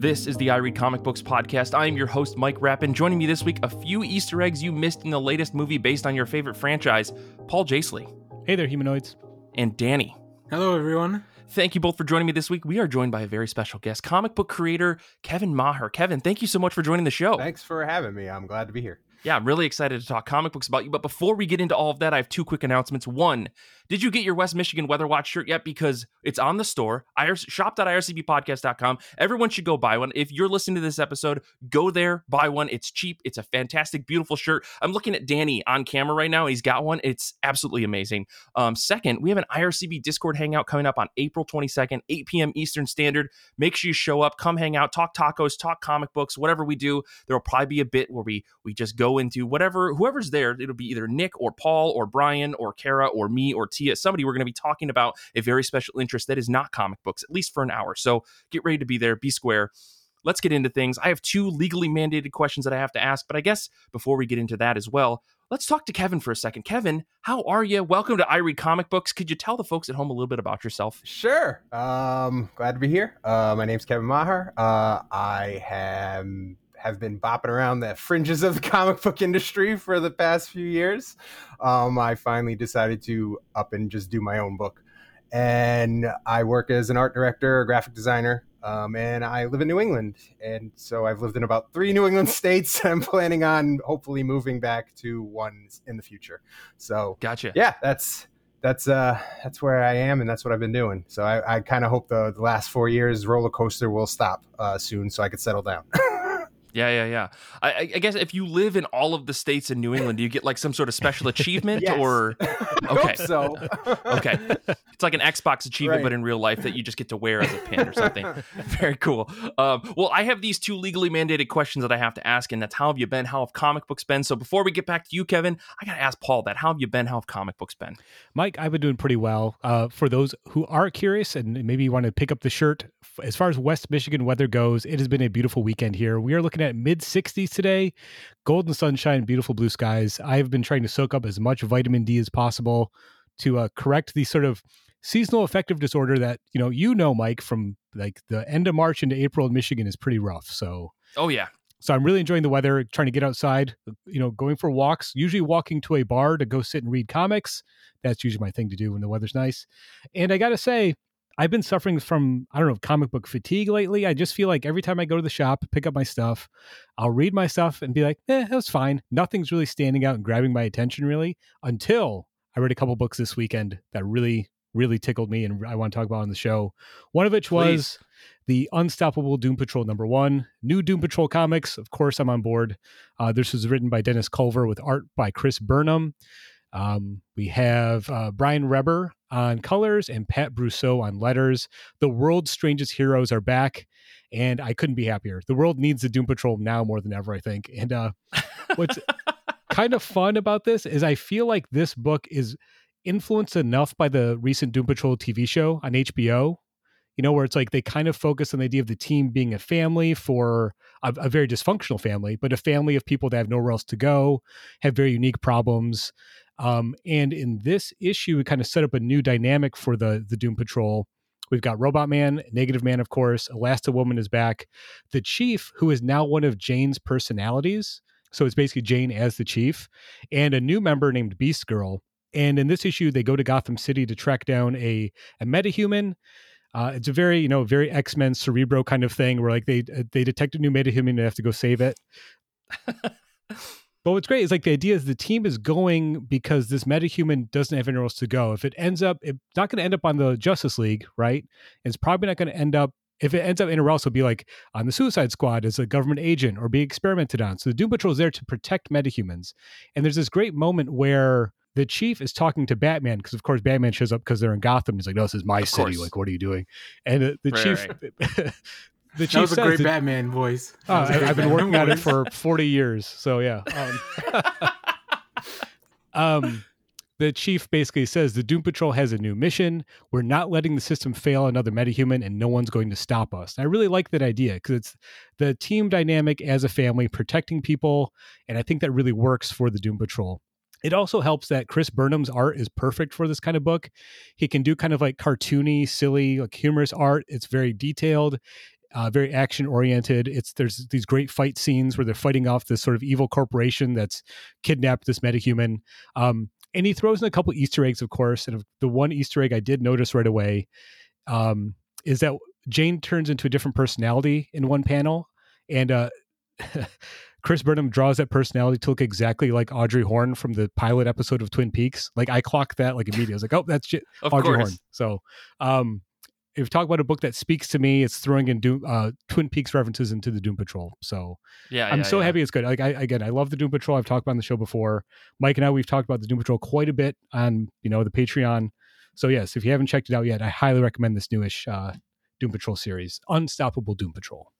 This is the I Read Comic Books podcast. I am your host, Mike Rapin. Joining me this week, a few Easter eggs you missed in the latest movie based on your favorite franchise, Paul Jasley. Hey there, humanoids. And Danny. Hello, everyone. Thank you both for joining me this week. We are joined by a very special guest, comic book creator Kevin Maher. Kevin, thank you so much for joining the show. Thanks for having me. I'm glad to be here. Yeah, I'm really excited to talk comic books about you. But before we get into all of that, I have two quick announcements. One, did you get your West Michigan Weather Watch shirt yet? Because it's on the store, shop.ircbpodcast.com. Everyone should go buy one. If you're listening to this episode, go there, buy one. It's cheap. It's a fantastic, beautiful shirt. I'm looking at Danny on camera right now. He's got one. It's absolutely amazing. Um, second, we have an IRCB Discord hangout coming up on April 22nd, 8 p.m. Eastern Standard. Make sure you show up, come hang out, talk tacos, talk comic books, whatever we do. There will probably be a bit where we we just go into whatever whoever's there. It'll be either Nick or Paul or Brian or Kara or me or Somebody we're going to be talking about a very special interest that is not comic books, at least for an hour. So get ready to be there. Be square. Let's get into things. I have two legally mandated questions that I have to ask, but I guess before we get into that as well, let's talk to Kevin for a second. Kevin, how are you? Welcome to I Read Comic Books. Could you tell the folks at home a little bit about yourself? Sure. Um, glad to be here. Uh, my name's Kevin Maher. Uh, I have have been bopping around the fringes of the comic book industry for the past few years. Um, I finally decided to up and just do my own book. And I work as an art director, a graphic designer, um, and I live in New England. And so I've lived in about three New England states. I'm planning on hopefully moving back to one in the future. So, gotcha. Yeah, that's that's uh that's where I am and that's what I've been doing. So I, I kind of hope the, the, last four years roller coaster will stop uh, soon so I could settle down. Yeah, yeah, yeah. I, I, guess if you live in all of the states in New England, do you get like some sort of special achievement or? Okay, so okay, it's like an Xbox achievement, right. but in real life that you just get to wear as a pin or something. Very cool. Um, well, I have these two legally mandated questions that I have to ask, and that's how have you been? How have comic books been? So before we get back to you, Kevin, I got to ask Paul that. How have you been? How have comic books been? Mike, I've been doing pretty well. Uh, for those who are curious and maybe you want to pick up the shirt, as far as West Michigan weather goes, it has been a beautiful weekend here. We are looking at mid 60s today, golden sunshine, beautiful blue skies. I have been trying to soak up as much vitamin D as possible to uh, correct the sort of seasonal affective disorder that you know you know Mike from like the end of March into April in Michigan is pretty rough. So oh yeah. So I'm really enjoying the weather, trying to get outside, you know, going for walks, usually walking to a bar to go sit and read comics. That's usually my thing to do when the weather's nice. And I got to say, I've been suffering from, I don't know, comic book fatigue lately. I just feel like every time I go to the shop, pick up my stuff, I'll read my stuff and be like, eh, that was fine. Nothing's really standing out and grabbing my attention really until I read a couple books this weekend that really, really tickled me and I want to talk about on the show. One of which Please. was the Unstoppable Doom Patrol number one. New Doom Patrol comics. Of course, I'm on board. Uh, this was written by Dennis Culver with art by Chris Burnham. Um, we have uh, Brian Reber on colors and Pat Brosseau on letters. The world's strangest heroes are back, and I couldn't be happier. The world needs the Doom Patrol now more than ever, I think. And uh, what's kind of fun about this is I feel like this book is influenced enough by the recent Doom Patrol TV show on HBO. You know, where it's like they kind of focus on the idea of the team being a family for a, a very dysfunctional family, but a family of people that have nowhere else to go, have very unique problems, um, and in this issue, we kind of set up a new dynamic for the the Doom Patrol. We've got Robot Man, Negative Man, of course. Elasti-Woman is back. The Chief, who is now one of Jane's personalities. So it's basically Jane as the Chief, and a new member named Beast Girl. And in this issue, they go to Gotham City to track down a a metahuman. Uh, it's a very you know very X Men Cerebro kind of thing where like they they detect a new metahuman and they have to go save it. But what's great is like the idea is the team is going because this metahuman doesn't have anywhere else to go. If it ends up, it's not going to end up on the Justice League, right? It's probably not going to end up. If it ends up anywhere else, it'll be like on the Suicide Squad as a government agent or be experimented on. So the Doom Patrol is there to protect metahumans. And there's this great moment where the chief is talking to Batman because, of course, Batman shows up because they're in Gotham. He's like, "No, this is my of city. Course. Like, what are you doing?" And the, the right, chief, right. the chief that was a great Batman voice. Oh, I, have been working on it for 40 years. So yeah. Um, um, the chief basically says the Doom Patrol has a new mission. We're not letting the system fail another metahuman, and no one's going to stop us. And I really like that idea because it's the team dynamic as a family protecting people, and I think that really works for the Doom Patrol. It also helps that Chris Burnham's art is perfect for this kind of book. He can do kind of like cartoony, silly, like humorous art. It's very detailed uh, very action oriented. It's there's these great fight scenes where they're fighting off this sort of evil corporation that's kidnapped this metahuman. Um, and he throws in a couple Easter eggs, of course. And the one Easter egg I did notice right away um, is that Jane turns into a different personality in one panel, and uh, Chris Burnham draws that personality to look exactly like Audrey Horne from the pilot episode of Twin Peaks. Like I clocked that like immediately. I was like, oh, that's J- Audrey course. Horne. So, um, if talk about a book that speaks to me, it's throwing in Doom, uh, Twin Peaks references into the Doom Patrol. So yeah, I'm yeah, so yeah. happy it's good. Like I, again, I love the Doom Patrol. I've talked about on the show before. Mike and I, we've talked about the Doom Patrol quite a bit on you know the Patreon. So yes, if you haven't checked it out yet, I highly recommend this newish uh, Doom Patrol series, Unstoppable Doom Patrol.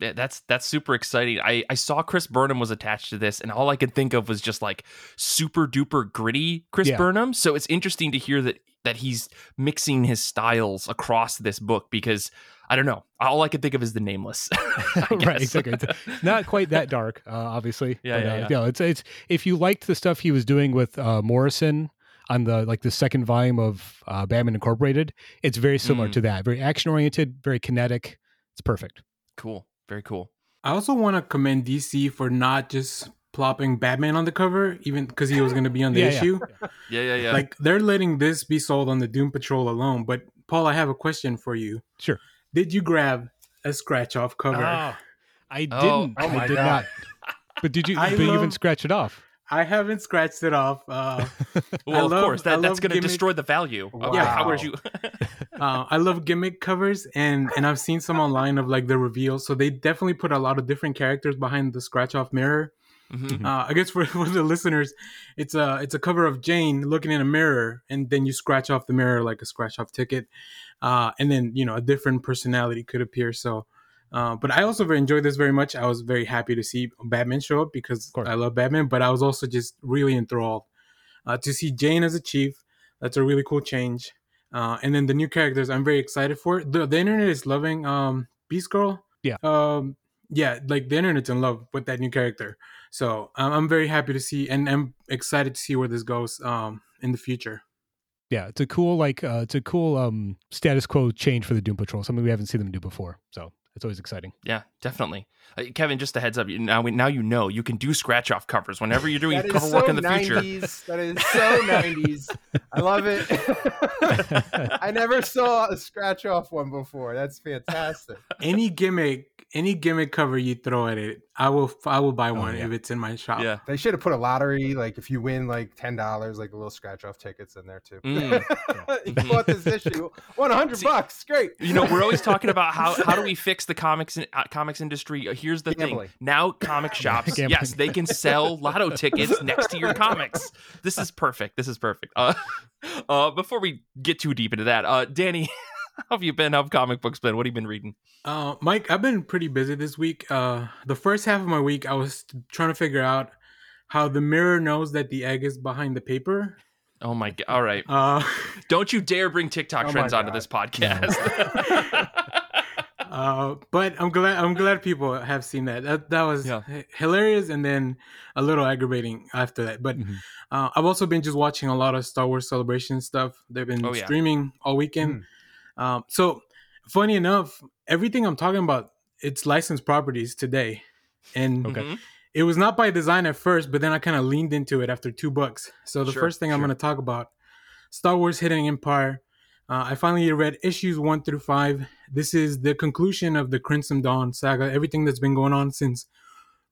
That's that's super exciting. I I saw Chris Burnham was attached to this, and all I could think of was just like super duper gritty Chris yeah. Burnham. So it's interesting to hear that that he's mixing his styles across this book because I don't know. All I could think of is the nameless. right, exactly. It's not quite that dark, uh, obviously. Yeah, but, yeah, uh, yeah. It's it's if you liked the stuff he was doing with uh, Morrison on the like the second volume of uh, Batman Incorporated, it's very similar mm. to that. Very action oriented, very kinetic. It's perfect. Cool. Very cool. I also want to commend DC for not just plopping Batman on the cover, even because he was going to be on the yeah, issue. Yeah. yeah, yeah, yeah. Like they're letting this be sold on the Doom Patrol alone. But Paul, I have a question for you. Sure. Did you grab a scratch off cover? Ah, oh, oh, I didn't. Oh, oh I did God. not. But did you? I but love, you even scratch it off? I haven't scratched it off. Uh, well, love, of course, that, that's going to destroy the value. Wow. Yeah, how would you? uh, I love gimmick covers, and and I've seen some online of like the reveal. So they definitely put a lot of different characters behind the scratch off mirror. Mm-hmm. Uh, I guess for, for the listeners, it's a it's a cover of Jane looking in a mirror, and then you scratch off the mirror like a scratch off ticket, uh, and then you know a different personality could appear. So uh, but I also enjoyed this very much. I was very happy to see Batman show up because I love Batman. But I was also just really enthralled uh, to see Jane as a chief. That's a really cool change. Uh, and then the new characters, I'm very excited for. The, the internet is loving um, Beast Girl. Yeah. Um, yeah, like the internet's in love with that new character. So um, I'm very happy to see, and I'm excited to see where this goes um, in the future. Yeah, it's a cool like uh, it's a cool um, status quo change for the Doom Patrol, something we haven't seen them do before. So it's always exciting. Yeah, definitely. Uh, Kevin, just a heads up. Now, we, now you know you can do scratch off covers whenever you're doing cover so work in the 90s. future. That is so 90s. I love it. I never saw a scratch off one before. That's fantastic. Any gimmick any gimmick cover you throw at it, I will I will buy oh, one oh, yeah. if it's in my shop. Yeah, they should have put a lottery. Like if you win like ten dollars, like a little scratch off tickets in there too. Mm. you bought this issue, won a hundred bucks. Great. You know, we're always talking about how how do we fix the comics uh, comics industry. Uh, here's the Gambling. thing: now comic shops, yes, they can sell lotto tickets next to your comics. This is perfect. This is perfect. Uh, uh, before we get too deep into that, uh, Danny. How have you been? How have comic books been? What have you been reading? Uh, Mike, I've been pretty busy this week. Uh, the first half of my week, I was trying to figure out how the mirror knows that the egg is behind the paper. Oh my god! All right, uh, don't you dare bring TikTok oh trends onto this podcast. uh, but I'm glad I'm glad people have seen that. That, that was yeah. hilarious, and then a little aggravating after that. But mm-hmm. uh, I've also been just watching a lot of Star Wars celebration stuff. They've been oh, yeah. streaming all weekend. Mm. Um, so funny enough, everything I'm talking about, it's licensed properties today. And okay. It was not by design at first, but then I kind of leaned into it after two bucks. So the sure, first thing sure. I'm going to talk about Star Wars Hidden Empire. Uh, I finally read issues one through five. This is the conclusion of the Crimson Dawn saga, everything that's been going on since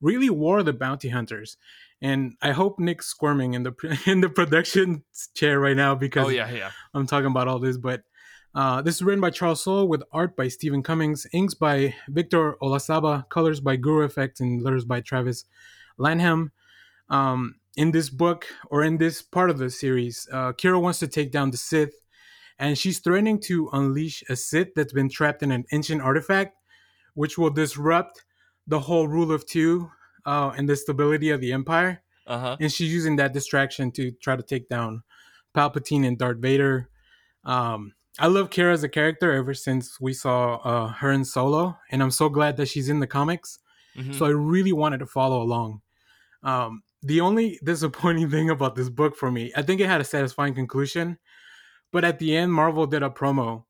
really War of the Bounty Hunters. And I hope Nick's squirming in the in the production chair right now because oh, yeah, yeah. I'm talking about all this. But uh, this is written by Charles Soule with art by Stephen Cummings, inks by Victor Olazaba, colors by Guru Effect, and letters by Travis Lanham. Um, in this book, or in this part of the series, uh, Qi'ra wants to take down the Sith, and she's threatening to unleash a Sith that's been trapped in an ancient artifact, which will disrupt the whole rule of two uh, and the stability of the Empire. Uh-huh. And she's using that distraction to try to take down Palpatine and Darth Vader. Um, I love Qi'ra as a character ever since we saw uh, her in Solo, and I'm so glad that she's in the comics. Mm-hmm. So I really wanted to follow along. Um, the only disappointing thing about this book for me, I think it had a satisfying conclusion, but at the end, Marvel did a promo,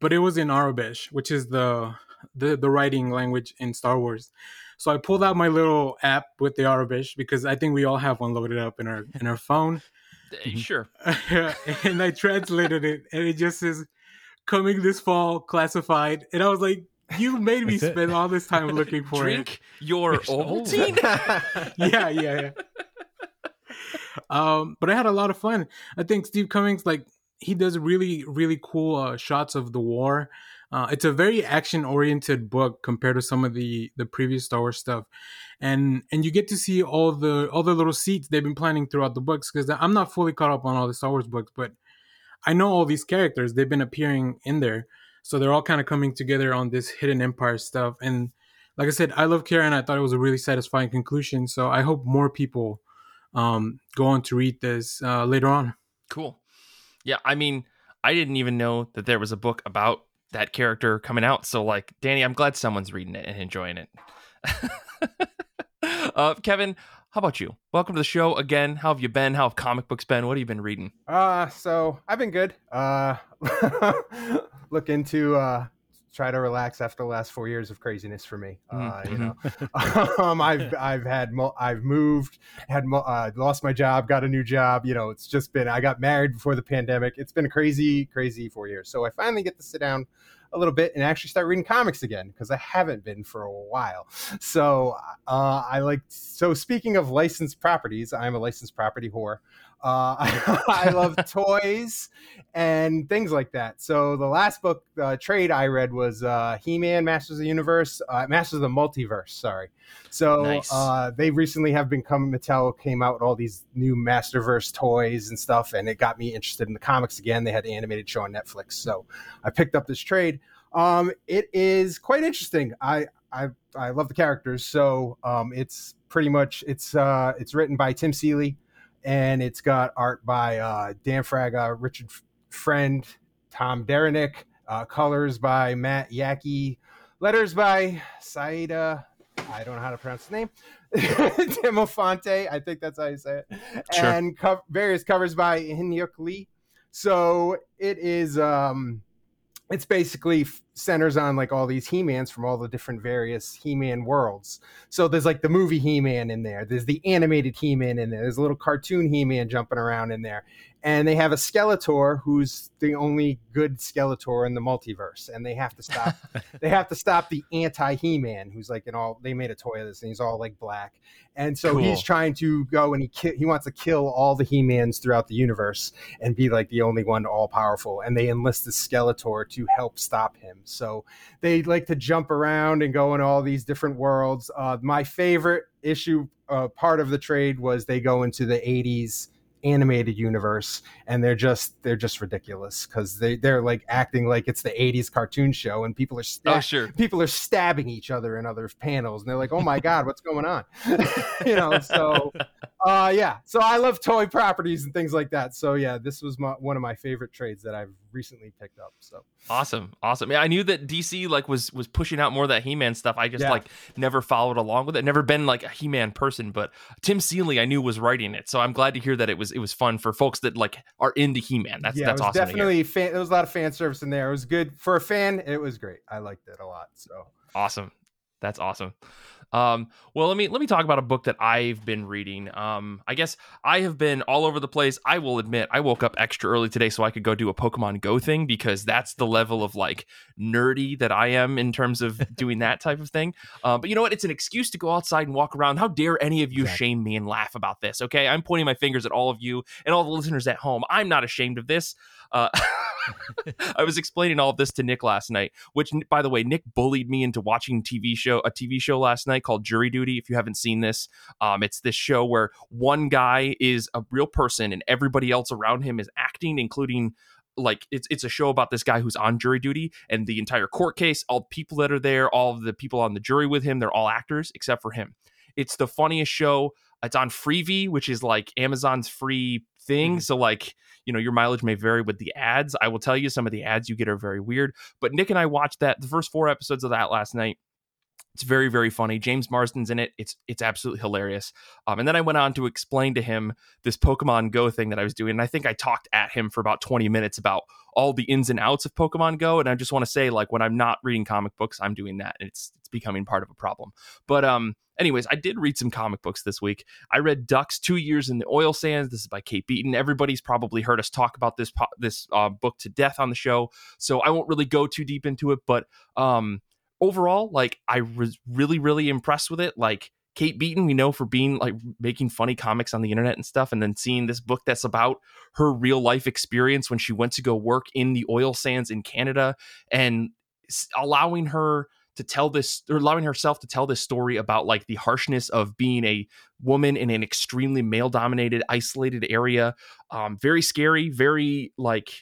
but it was in Aurebesh, which is the the the writing language in Star Wars. So I pulled out my little app with the Aurebesh because I think we all have one loaded up in our in our phone. Mm-hmm. Sure. and I translated it, and it just says "coming this fall" classified, and I was like, "You made me That's spend it. all this time looking for Drink it." your Ovaltine. yeah, yeah, yeah. Um, but I had a lot of fun. I think Steve Cummings, like, he does really, really cool uh, shots of the war. Uh, it's a very action oriented book compared to some of the the previous Star Wars stuff, and and you get to see all the all the little seeds they've been planting throughout the books. Because I'm not fully caught up on all the Star Wars books, but I know all these characters. They've been appearing in there, so they're all kind of coming together on this hidden empire stuff. And like I said, I love Karen. I thought it was a really satisfying conclusion. So I hope more people um, go on to read this uh, later on. Cool. Yeah, I mean, I didn't even know that there was a book about that character coming out. So, like, Danny, I'm glad someone's reading it and enjoying it. uh, Kevin, how about you? Welcome to the show again. How have you been? How have comic books been? What have you been reading? Uh, so I've been good. Uh, look into uh try to relax after the last four years of craziness for me. Uh, mm-hmm. You know, um, I've I've had mo- I've moved, had mo- uh, lost my job, got a new job. You know, it's just been I got married before the pandemic. It's been a crazy, crazy four years. So I finally get to sit down a little bit and actually start reading comics again because I haven't been for a while. So uh, I like. So speaking of licensed properties, I'm a licensed property whore. Uh, I love toys and things like that. So the last book uh, trade I read was uh, He-Man, Masters of the Universe, uh, Masters of the Multiverse. Sorry. So nice. Uh, they recently have become Mattel came out with all these new Masterverse toys and stuff, and it got me interested in the comics again. They had the animated show on Netflix, so I picked up this trade. Um, it is quite interesting. I I I love the characters, so um, it's pretty much it's uh, it's written by Tim Seeley and it's got art by uh, Dan Fraga, Richard Friend, Tom Derenick, uh, colors by Matt Yaki, letters by Saida. I don't know how to pronounce his name. Demofonte, I think that's how you say it, sure. and co- various covers by Hyuk Lee. So it is. Um, it's basically centers on like all these he-mans from all the different various he-man worlds. So there's like the movie he-man in there there's the animated he-man in there there's a little cartoon he-man jumping around in there and they have a skeletor who's the only good skeletor in the multiverse. And they have to stop they have to stop the anti he-man who's like in all they made a toy of this and he's all like black. And so cool. he's trying to go and he ki- he wants to kill all the he-mans throughout the universe and be like the only one all powerful and they enlist the skeletor to help stop him. So they like to jump around and go in all these different worlds. Uh, my favorite issue uh, part of the trade was they go into the 80s animated universe and they're just they're just ridiculous because they they're like acting like it's the 80s cartoon show and people are oh, sure. people are stabbing each other in other panels and they're like oh my god what's going on? You know so uh yeah. So i love toy properties and things like that. So yeah this was my, one of my favorite trades that i've recently picked up so awesome awesome yeah i knew that dc like was was pushing out more of that he-man stuff i just yeah. like never followed along with it never been like a he-man person but tim seeley i knew was writing it so i'm glad to hear that it was it was fun for folks that like are into He-Man. That's yeah, that's awesome. Definitely, fan, there was a lot of fan service in there. It was good for a fan. It was great. I liked it a lot. So awesome. That's awesome. Um, well, let me let me talk about a book that I've been reading. Um, I guess I have been all over the place. I will admit, I woke up extra early today so I could go do a Pokemon Go thing because that's the level of like nerdy that I am in terms of doing that type of thing. Uh, but you know what? It's an excuse to go outside and walk around. How dare any of you exactly. shame me and laugh about this? Okay, I'm pointing my fingers at all of you and all the listeners at home. I'm not ashamed of this. Uh, I was explaining all of this to Nick last night, which, by the way, Nick bullied me into watching TV show a TV show last night called Jury Duty. If you haven't seen this, um, it's this show where one guy is a real person and everybody else around him is acting, including like it's it's a show about this guy who's on jury duty and the entire court case all the people that are there all of the people on the jury with him they're all actors except for him it's the funniest show it's on freevee which is like amazon's free thing mm-hmm. so like you know your mileage may vary with the ads i will tell you some of the ads you get are very weird but nick and i watched that the first four episodes of that last night It's very very funny. James Marsden's in it. It's it's absolutely hilarious. Um, and then I went on to explain to him this Pokemon Go thing that I was doing. And I think I talked at him for about 20 minutes about all the ins and outs of Pokemon Go. And I just want to say, like, when I'm not reading comic books, I'm doing that, and it's it's becoming part of a problem. But um, anyways, I did read some comic books this week. I read Ducks: Two Years in the Oil Sands. This is by Kate Beaton. Everybody's probably heard us talk about this this uh, book to death on the show, so I won't really go too deep into it. But um overall, like I was really, really impressed with it. Like Kate Beaton, we know for being like making funny comics on the internet and stuff, and then seeing this book that's about her real life experience when she went to go work in the oil sands in Canada and allowing her to tell this or allowing herself to tell this story about like the harshness of being a woman in an extremely male dominated isolated area um very scary very like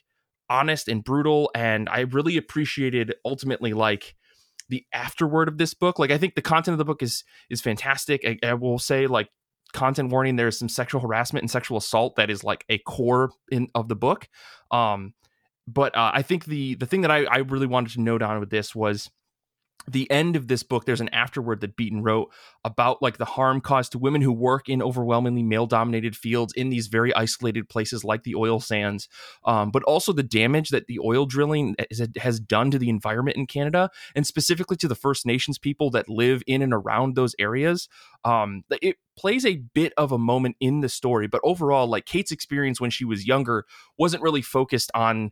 honest and brutal and i really appreciated ultimately like the afterword of this book. Like I think the content of the book is is fantastic. I, I will say like content warning there's some sexual harassment and sexual assault that is like a core in of the book. Um but uh, I think the the thing that I, I really wanted to note on with this was the end of this book there's an afterword that beaton wrote about like the harm caused to women who work in overwhelmingly male dominated fields in these very isolated places like the oil sands um, but also the damage that the oil drilling has done to the environment in canada and specifically to the first nations people that live in and around those areas. Um, it plays a bit of a moment in the story but overall like kate's experience when she was younger wasn't really focused on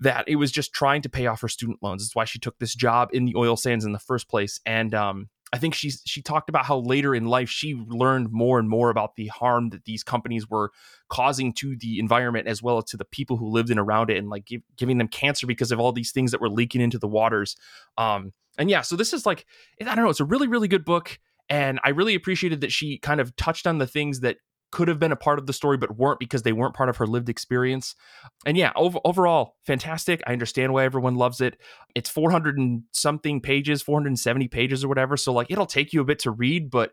that it was just trying to pay off her student loans. That's why she took this job in the oil sands in the first place. And um, I think she she talked about how later in life she learned more and more about the harm that these companies were causing to the environment as well as to the people who lived in around it, and like give, giving them cancer because of all these things that were leaking into the waters. Um, and yeah, so this is like I don't know, it's a really really good book. And I really appreciated that she kind of touched on the things that could have been a part of the story but weren't because they weren't part of her lived experience. And yeah, over, overall, fantastic. I understand why everyone loves it. It's 400 and something pages, 470 pages or whatever. So, like, it'll take you a bit to read, but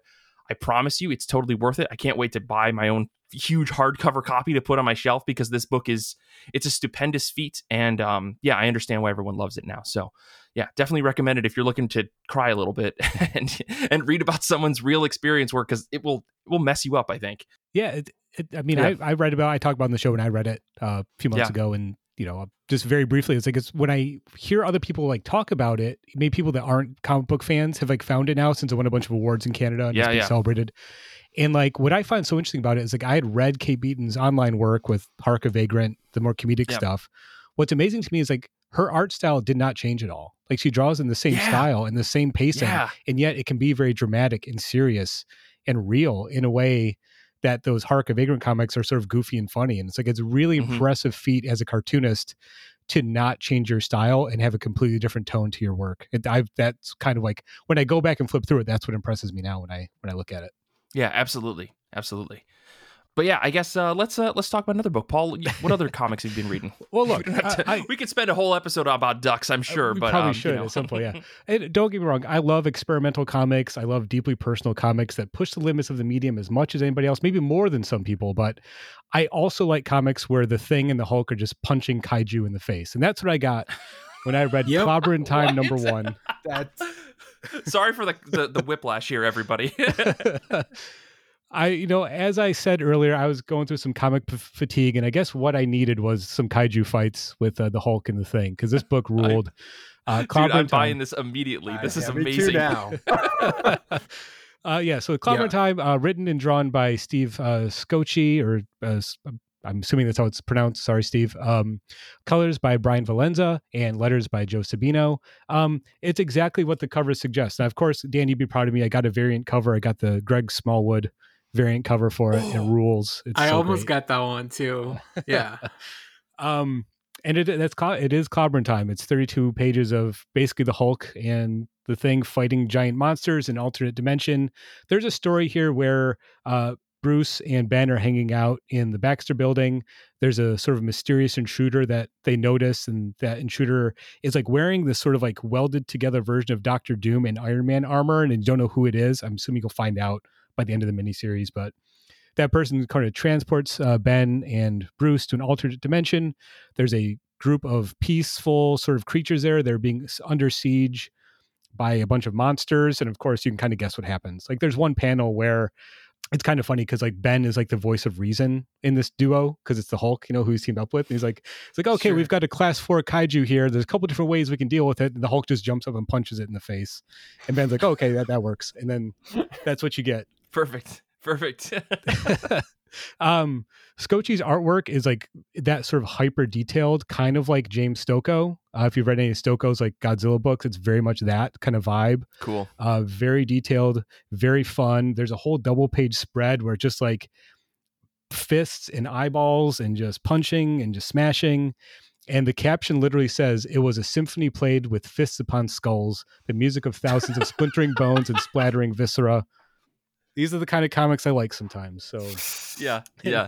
I promise you it's totally worth it. I can't wait to buy my own huge hardcover copy to put on my shelf because this book is it's a stupendous feat and um yeah, I understand why everyone loves it now. So, yeah, definitely recommend it if you're looking to cry a little bit and and read about someone's real experience work cuz it will it will mess you up, I think. Yeah, it, it, I mean, yeah. I, I read about I talked about in the show when I read it uh, a few months yeah. ago and you know, just very briefly, it's like it's when I hear other people like talk about it, maybe people that aren't comic book fans have like found it now since it won a bunch of awards in Canada and yeah, it's yeah. celebrated. And like what I find so interesting about it is like I had read Kate Beaton's online work with Hark a Vagrant, the more comedic yeah. stuff. What's amazing to me is like her art style did not change at all. Like she draws in the same style and the same pacing, and yet it can be very dramatic and serious and real in a way that those Hark a Vagrant comics are sort of goofy and funny. And it's like it's a really mm-hmm. impressive feat as a cartoonist to not change your style and have a completely different tone to your work. It, I've that's kind of like when I go back and flip through it, that's what impresses me now when I when I look at it. Yeah, absolutely, absolutely but yeah, I guess uh, let's uh, let's talk about another book. Paul, what other comics have you been reading? Well, look, we, to, I, we, could spend a whole episode about ducks, I'm uh, sure. We but probably um, should you know. at some point. Yeah, and don't get me wrong, I love experimental comics. I love deeply personal comics that push the limits of the medium as much as anybody else, maybe more than some people. But I also like comics where the Thing and the Hulk are just punching kaiju in the face, and that's what I got when I read yep. Clobber Time number one. Sorry for the, the the whiplash here, everybody. I, you know, as I said earlier, I was going through some comic p- fatigue, and I guess what I needed was some kaiju fights with uh, the Hulk and the Thing because this book ruled. Uh, Dude, I'm time. buying this immediately. Uh, this is amazing. now. uh, yeah, so Clobber yeah. Time, uh, written and drawn by Steve uh, Skocpy, or uh, I'm assuming that's how it's pronounced. Sorry, Steve. Um, colors by Brian Valenza and letters by Joe Sabino. Um, it's exactly what the cover suggests. Now, of course, Dan, you'd be proud of me. I got a variant cover. I got the Greg Smallwood variant cover for it. It rules. It's I so almost great. got that one too. Yeah. um, and it that's it is Clobber time. It's 32 pages of basically the Hulk and the thing fighting giant monsters in alternate dimension. There's a story here where uh, Bruce and Ben are hanging out in the Baxter building. There's a sort of mysterious intruder that they notice, and that intruder is like wearing this sort of like welded together version of Doctor Doom and Iron Man armor, and you don't know who it is. I'm assuming you'll find out by the end of the miniseries. But that person kind of transports uh, Ben and Bruce to an alternate dimension. There's a group of peaceful sort of creatures there. They're being under siege by a bunch of monsters, and of course you can kind of guess what happens. Like there's one panel where it's kind of funny because like Ben is like the voice of reason in this duo because it's the Hulk, you know, who he's teamed up with. And he's like, it's like, okay, sure. we've got a class four kaiju here. There's a couple different ways we can deal with it. And the Hulk just jumps up and punches it in the face. And Ben's like, okay, that, that works. And then that's what you get. Perfect. Perfect. um artwork is like that sort of hyper detailed, kind of like James Stokoe. Uh, if you've read any of Stokoe's like Godzilla books, it's very much that kind of vibe. Cool. Uh, very detailed, very fun. There's a whole double page spread where it's just like fists and eyeballs and just punching and just smashing. And the caption literally says, It was a symphony played with fists upon skulls, the music of thousands of splintering bones and splattering viscera these are the kind of comics I like sometimes. So yeah, yeah.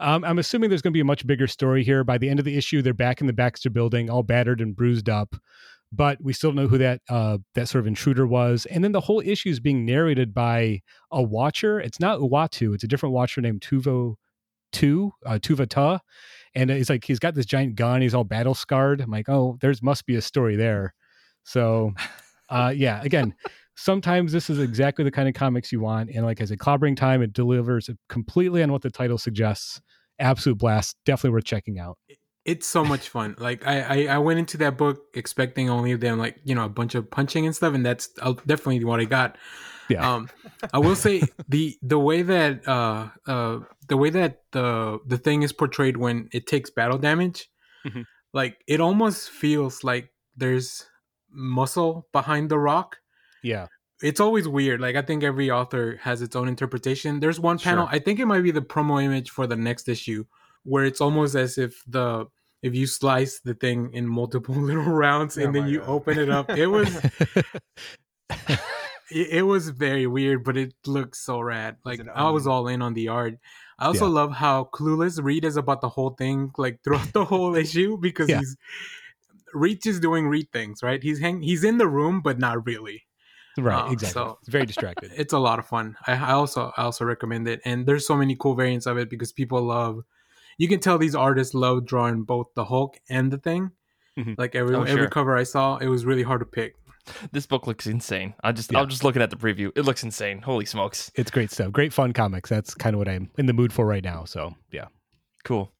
um, I'm assuming there's going to be a much bigger story here. By the end of the issue, they're back in the Baxter building, all battered and bruised up, but we still know who that uh, that sort of intruder was. And then the whole issue is being narrated by a Watcher. It's not Uatu. It's a different Watcher named Tuvo Two uh, Tuva Ta, and he's like he's got this giant gun. He's all battle scarred. I'm like, oh, there's must be a story there. So, uh, yeah, again sometimes this is exactly the kind of comics you want. And like I said, Clobbering Time, it delivers completely on what the title suggests. Absolute blast. Definitely worth checking out. It's so much fun. Like I, I, I went into that book expecting only them like you know a bunch of punching and stuff, and that's uh, definitely what I got. Yeah. Um, I will say the the way that uh uh the way that the the thing is portrayed when it takes battle damage, mm-hmm. like it almost feels like there's muscle behind the rock yeah. It's always weird. Like I think every author has its own interpretation. There's one panel, sure. I think it might be the promo image for the next issue, where it's almost as if the if you slice the thing in multiple little rounds and oh then you God. open it up. It was it, it, was very weird, but it looks so rad. Like I was all in on the art. I also yeah. love how clueless Reed is about the whole thing, like throughout the whole issue, because yeah. he's Reed is doing Reed things, right? He's hang he's in the room, but not really. Right, uh, exactly. So it's very distracted. It's a lot of fun. I, I, also I also recommend it, and there's so many cool variants of it because people love. You can tell these artists love drawing both the Hulk and the Thing. Mm-hmm. Like every oh, sure. every cover I saw, it was really hard to pick. This book looks insane. I just yeah. I'm just looking at the preview. It looks insane. Holy smokes! It's great stuff. Great fun comics. That's kind of what I'm in the mood for right now. So yeah, cool.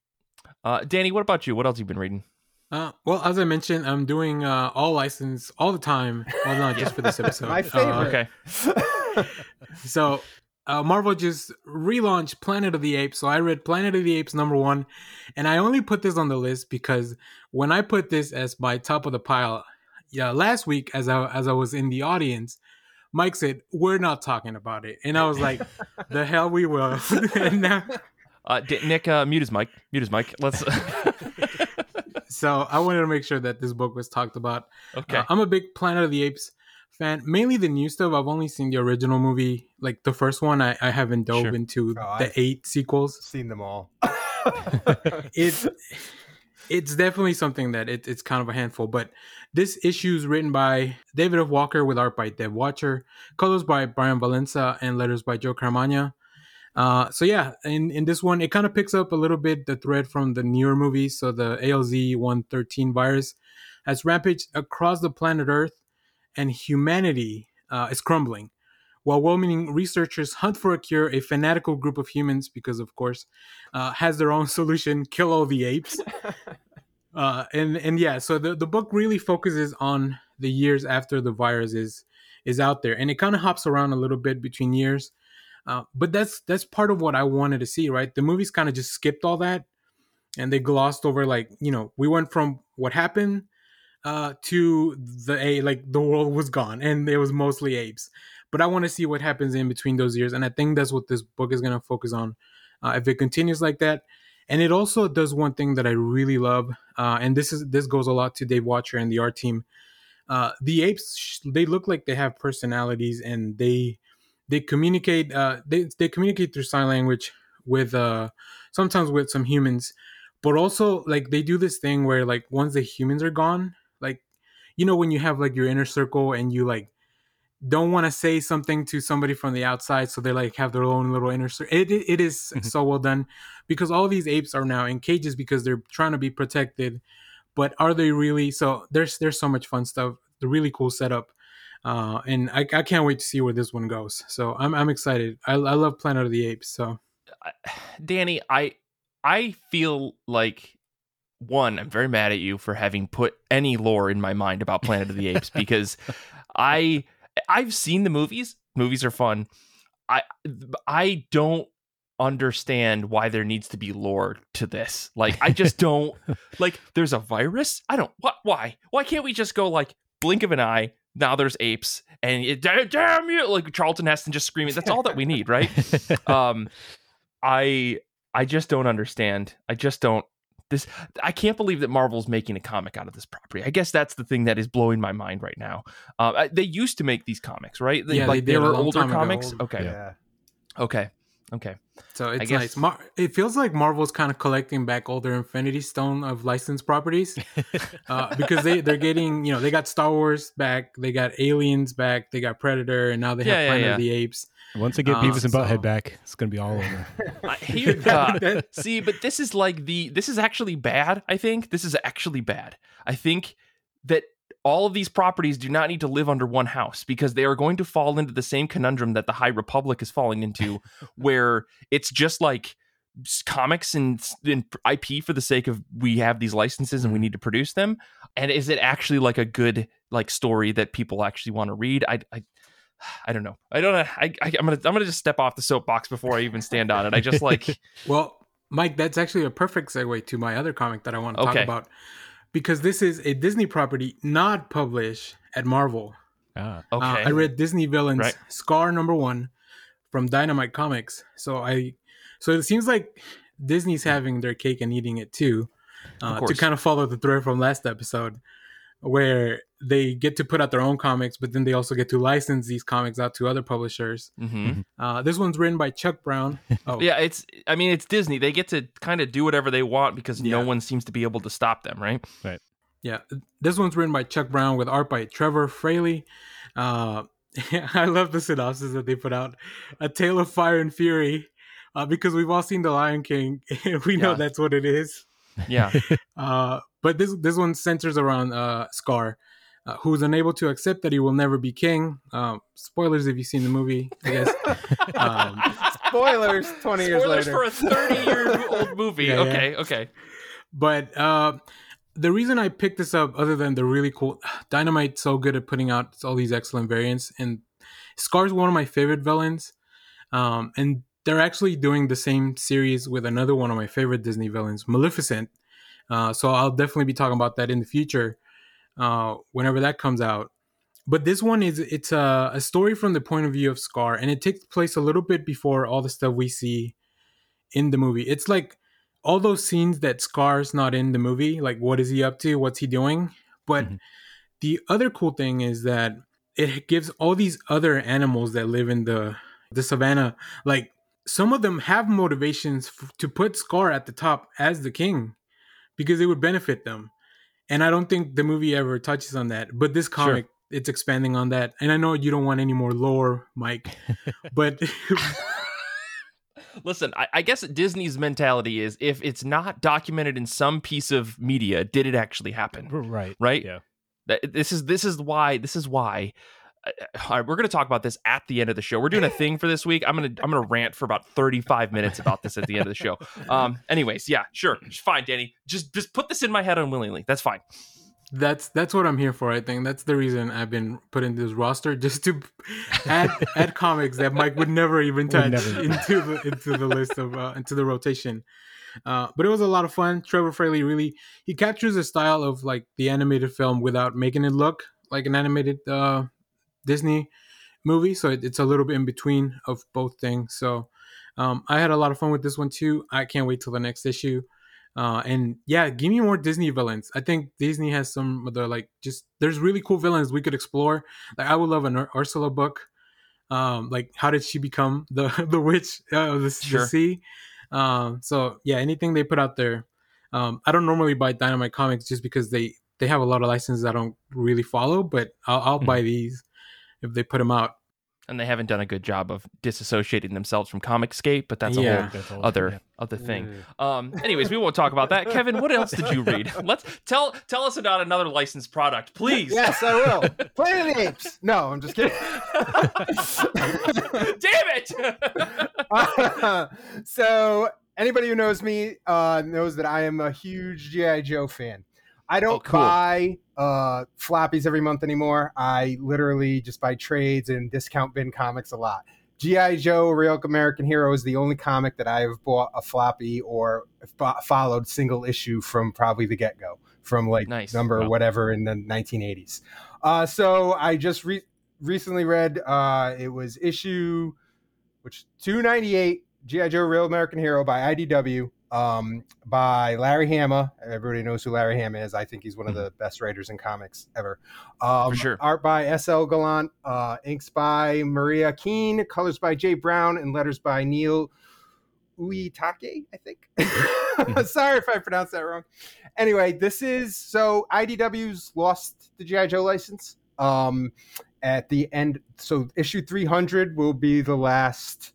Uh, Danny, what about you? What else you been reading? Uh, well, as I mentioned, I'm doing uh, all license all the time. Well, not just for this episode. My favorite. Uh, okay. so, uh, Marvel just relaunched Planet of the Apes. So I read Planet of the Apes number one, and I only put this on the list because when I put this as my top of the pile, yeah, last week as I as I was in the audience, Mike said we're not talking about it, and I was like, the hell we will. and now, uh, Nick, uh, mute his mic. Mute his mic. Let's. So I wanted to make sure that this book was talked about. Okay. Uh, I'm a big Planet of the Apes fan, mainly the new stuff. I've only seen the original movie, like the first one. I, I haven't dove sure. into oh, the I've eight sequels. Seen them all. it's it's definitely something that it, it's kind of a handful. But this issue is written by David F. Walker with art by Dave Wachter, colors by Brian Valenza, and letters by Joe Caramagna. Uh, so yeah, in, in this one, it kind of picks up a little bit the thread from the newer movies. So the ALZ 113 virus has rampaged across the planet Earth, and humanity uh, is crumbling. While well-meaning researchers hunt for a cure, a fanatical group of humans, because of course, uh, has their own solution: kill all the apes. uh, and and yeah, so the, the book really focuses on the years after the virus is is out there, and it kind of hops around a little bit between years. Uh, but that's that's part of what I wanted to see, right? The movies kind of just skipped all that, and they glossed over like you know we went from what happened uh, to the a like the world was gone and it was mostly apes. But I want to see what happens in between those years, and I think that's what this book is going to focus on. Uh, if it continues like that, and it also does one thing that I really love, uh, and this is this goes a lot to Dave Wachter and the art team. Uh, the apes they look like they have personalities and they they communicate uh, they, they communicate through sign language with uh, sometimes with some humans but also like they do this thing where like once the humans are gone like you know when you have like your inner circle and you like don't want to say something to somebody from the outside so they like have their own little inner circle it, it, it is mm-hmm. so well done because all these apes are now in cages because they're trying to be protected but are they really so there's there's so much fun stuff the really cool setup. Uh, and I, I can't wait to see where this one goes. So I'm I'm excited. I, I love Planet of the Apes. So, Danny, I I feel like one, I'm very mad at you for having put any lore in my mind about Planet of the Apes because I I've seen the movies. Movies are fun. I I don't understand why there needs to be lore to this. Like I just don't like there's a virus? I don't what why? Why can't we just go like blink of an eye, now there's apes and it, damn you like Charlton Heston just screaming. That's all that we need, right? um I I just don't understand. I just don't this I can't believe that Marvel's making a comic out of this property. I guess that's the thing that is blowing my mind right now. Uh, they used to make these comics, right? Yeah, like they, they were older comics. Okay. Yeah. Okay. Okay. So it's guess... nice. Mar- it feels like Marvel's kind of collecting back all their Infinity Stone of licensed properties uh, because they they're getting you know they got Star Wars back, they got Aliens back, they got Predator, and now they have yeah, Planet yeah, yeah. of the Apes. Once they get uh, Beavis and Butthead so... back, it's gonna be all over. I hear, uh, see, but this is like the this is actually bad. I think this is actually bad. I think that all of these properties do not need to live under one house because they are going to fall into the same conundrum that the High Republic is falling into, where it's just like comics and, and, IP for the sake of we have these licenses and we need to produce them. And is it actually like a good like story that people actually want to read? I, I I don't know. I don't know. I, I am gonna I'm gonna just step off the soapbox before I even stand on it. I just like. well, Mike, that's actually a perfect segue to my other comic that I want to okay. talk about because this is a Disney property not published at Marvel. Ah, uh, okay. Uh, I read Disney Villains right. Scar number one from Dynamite Comics. So I, so it seems like Disney's having their cake and eating it too, uh, to kind of follow the thread from last episode, where they get to put out their own comics, but then they also get to license these comics out to other publishers. Mm-hmm. mm-hmm. Uh, this one's written by Chuck Brown. Oh, yeah, it's. I mean, it's Disney. They get to kind of do whatever they want because yeah. no one seems to be able to stop them, right? Right. Yeah, this one's written by Chuck Brown with art by Trevor Fraley. Uh, I love the synopsis that they put out: "A Tale of Fire and Fury," uh, because we've all seen The Lion King, and we know yeah. that's what it is. Yeah. uh, but this this one centers around uh, Scar, uh, who is unable to accept that he will never be king. Um, spoilers if you've seen the movie, I guess. um, spoilers 20 years spoilers later. for a 30 year old movie. Yeah, okay, yeah. okay. But uh, the reason I picked this up, other than the really cool Dynamite's so good at putting out all these excellent variants, and Scar's one of my favorite villains. Um, and they're actually doing the same series with another one of my favorite Disney villains, Maleficent. Uh, so I'll definitely be talking about that in the future uh, whenever that comes out. But this one is it's a, a story from the point of view of Scar, and it takes place a little bit before all the stuff we see in the movie. It's like all those scenes that Scar's not in the movie, like what is he up to, what's he doing. But mm-hmm. the other cool thing is that it gives all these other animals that live in the the savannah, like some of them have motivations f- to put Scar at the top as the king because it would benefit them and I don't think the movie ever touches on that. But this comic, sure. it's expanding on that. And I know you don't want any more lore, Mike, but. Listen, I, I, guess Disney's mentality is if it's not documented in some piece of media, did it actually happen? Right. Right. Yeah. This is this is why this is why all right, we're going to talk about this at the end of the show. We're doing a thing for this week. I'm going to I'm going to rant for about 35 minutes about this at the end of the show. Um anyways, yeah, sure. Fine, Danny. Just just put this in my head unwillingly. That's fine. That's that's what I'm here for. I think that's the reason I've been put in this roster just to add add comics that Mike would never even touch never. into the into the list of uh, into the rotation. Uh, but it was a lot of fun. Trevor Fraley really he captures the style of like the animated film without making it look like an animated uh, Disney movie, so it, it's a little bit in between of both things. So um, I had a lot of fun with this one too. I can't wait till the next issue. Uh, and yeah, give me more Disney villains. I think Disney has some of the like just there's really cool villains we could explore. Like I would love an Ur- Ursula book. Um, like how did she become the the witch of the, sure. the sea? Um, so yeah, anything they put out there. Um, I don't normally buy Dynamite comics just because they they have a lot of licenses I don't really follow, but I'll, I'll mm-hmm. buy these if they put them out. and they haven't done a good job of disassociating themselves from Comicsgate, but that's a yeah. whole other yeah. other thing. Mm. Um, anyways, we won't talk about that. Kevin, what else did you read? Let's tell tell us about another licensed product, please. Yes, I will. Planet of the Apes. No, I'm just kidding. Damn it! Uh, so anybody who knows me uh, knows that I am a huge GI Joe fan. I don't oh, cool. buy uh, floppies every month anymore. I literally just buy trades and discount bin comics a lot. GI Joe: Real American Hero is the only comic that I've bought a floppy or followed single issue from probably the get go, from like nice. number wow. whatever in the 1980s. Uh, so I just re- recently read uh, it was issue which 298 GI Joe: Real American Hero by IDW um, by Larry Hama. Everybody knows who Larry Hama is. I think he's one of the best writers in comics ever. Um, For sure. Art by S.L. Gallant, uh, inks by Maria Keane, colors by Jay Brown, and letters by Neil Uyetake, I think. Mm-hmm. Sorry if I pronounced that wrong. Anyway, this is so IDW's lost the G.I. Joe license. Um, at the end, so issue 300 will be the last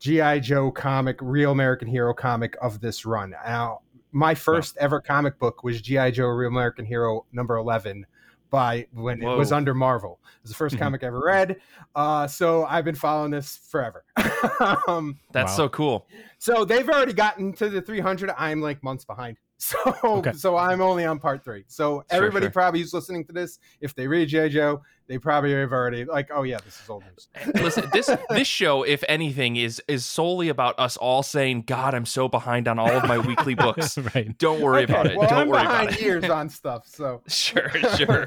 GI Joe comic, real American hero comic of this run. Now, my first yeah. ever comic book was GI Joe, Real American Hero number eleven by when Whoa. it was under Marvel. It was the 1st mm-hmm. comic I ever read. Uh, so I've been following this forever. um, That's wow. so cool. So they've already gotten to the 300. I'm like months behind. So okay. so I'm only on part three. So everybody sure, sure. probably who's listening to this, if they read J Joe, they probably have already like, oh yeah, this is old news. Listen, this this show, if anything, is is solely about us all saying, God, I'm so behind on all of my weekly books. right. Don't worry okay. about it. Well, Don't I'm worry behind about years on stuff. So sure, sure.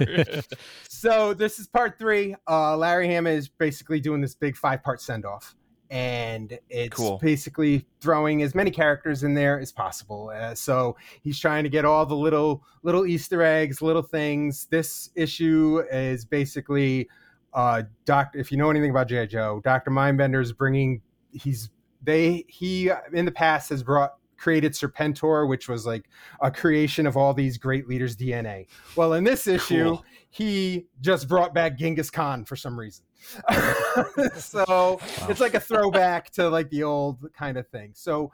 so this is part three. Uh, Larry Hama is basically doing this big five part send off and it's cool. basically throwing as many characters in there as possible. Uh, so he's trying to get all the little little Easter eggs, little things. This issue is basically uh, Doctor. If you know anything about GI Joe, Doctor Mindbender is bringing. He's they he in the past has brought created Serpentor, which was like a creation of all these great leaders' DNA. Well, in this issue, cool. he just brought back Genghis Khan for some reason. so wow. it's like a throwback to like the old kind of thing. So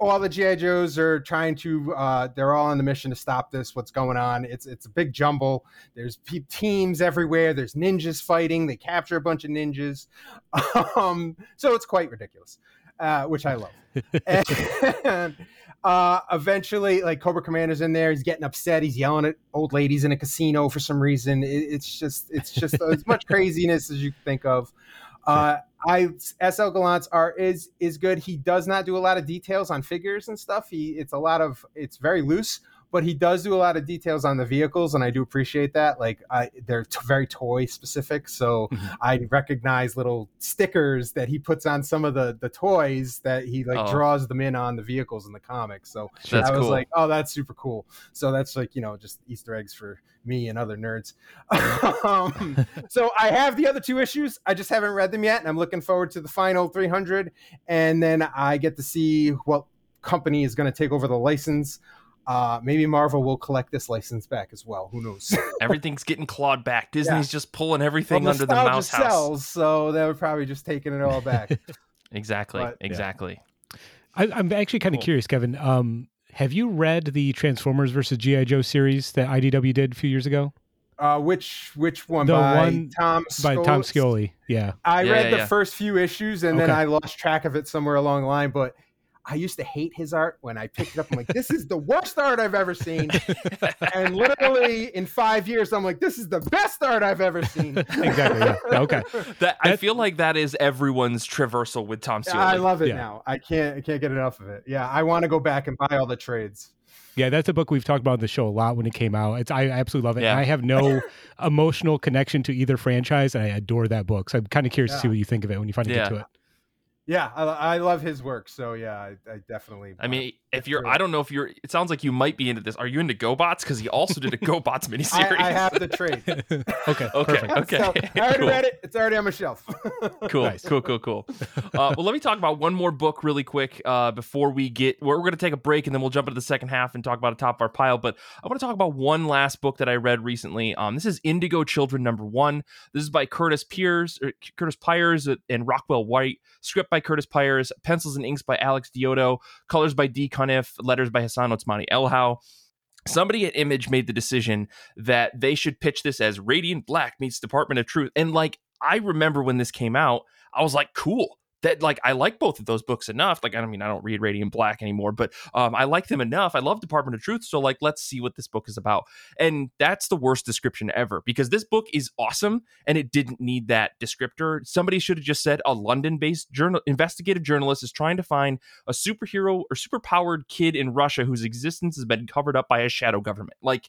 all the GI Joes are trying to. Uh, they're all on the mission to stop this. What's going on? It's it's a big jumble. There's teams everywhere. There's ninjas fighting. They capture a bunch of ninjas. Um, so it's quite ridiculous, uh, which I love. and, uh, eventually, like Cobra Commander's in there. He's getting upset. He's yelling at old ladies in a casino for some reason. It, it's just, it's just as much craziness as you think of. Uh, I SL Gallant's art is is good. He does not do a lot of details on figures and stuff. He it's a lot of it's very loose but he does do a lot of details on the vehicles, and I do appreciate that. Like I, they're t- very toy specific, so mm-hmm. I recognize little stickers that he puts on some of the the toys that he like oh. draws them in on the vehicles in the comics. So that's I was cool. like, oh, that's super cool. So that's like you know just Easter eggs for me and other nerds. um, so I have the other two issues. I just haven't read them yet, and I'm looking forward to the final 300. And then I get to see what company is going to take over the license. Uh, maybe Marvel will collect this license back as well. Who knows? Everything's getting clawed back. Disney's yeah. just pulling everything well, under the mouse sells, house. So they were probably just taking it all back. exactly. But, exactly. Yeah. I, am actually kind of cool. curious, Kevin. Um, have you read the Transformers versus GI Joe series that IDW did a few years ago? Uh, which which one? The by one Tom by Tom Scioli. Yeah, I yeah, read the first few issues and okay. then I lost track of it somewhere along the line. But I used to hate his art when I picked it up. I'm like, this is the worst art I've ever seen. and literally in five years, I'm like, this is the best art I've ever seen. exactly. Yeah. Okay. That, I feel like that is everyone's traversal with Tom Scioli. I love it yeah. now. I can't I can't get enough of it. Yeah, I want to go back and buy all the trades. Yeah, that's a book we've talked about on the show a lot when it came out. It's I absolutely love it. Yeah. I have no emotional connection to either franchise, and I adore that book. So I'm kind of curious yeah. to see what you think of it when you finally yeah. get to it. Yeah, I, I, love his work. So yeah, I, I definitely. I mean, if you're, I don't know if you're. It sounds like you might be into this. Are you into GoBots? Because he also did a GoBots miniseries. I, I have the trade. okay. Okay. Perfect. Okay. So, I already cool. read it. It's already on my shelf. cool. Nice. Cool. Cool. Cool. Uh, well, let me talk about one more book really quick uh, before we get. We're, we're going to take a break and then we'll jump into the second half and talk about the top of our pile. But I want to talk about one last book that I read recently. Um, this is Indigo Children number one. This is by Curtis Pires, or Curtis Pires, and Rockwell White. Script by Curtis Pires. Pencils and inks by Alex Diotto. Colors by Dee Cunniffe. Letters by Hassan Otsmane-Elhaou somebody at image made the decision that they should pitch this as radiant black meets department of truth. And like i remember when this came out i was like cool that like I like both of those books enough. Like I don't mean I don't read Radiant Black anymore, but um, I like them enough. I love Department of Truth, so like let's see what this book is about. And that's the worst description ever because this book is awesome and it didn't need that descriptor. Somebody should have just said a London-based journal investigative journalist is trying to find a superhero or superpowered kid in Russia whose existence has been covered up by a shadow government. Like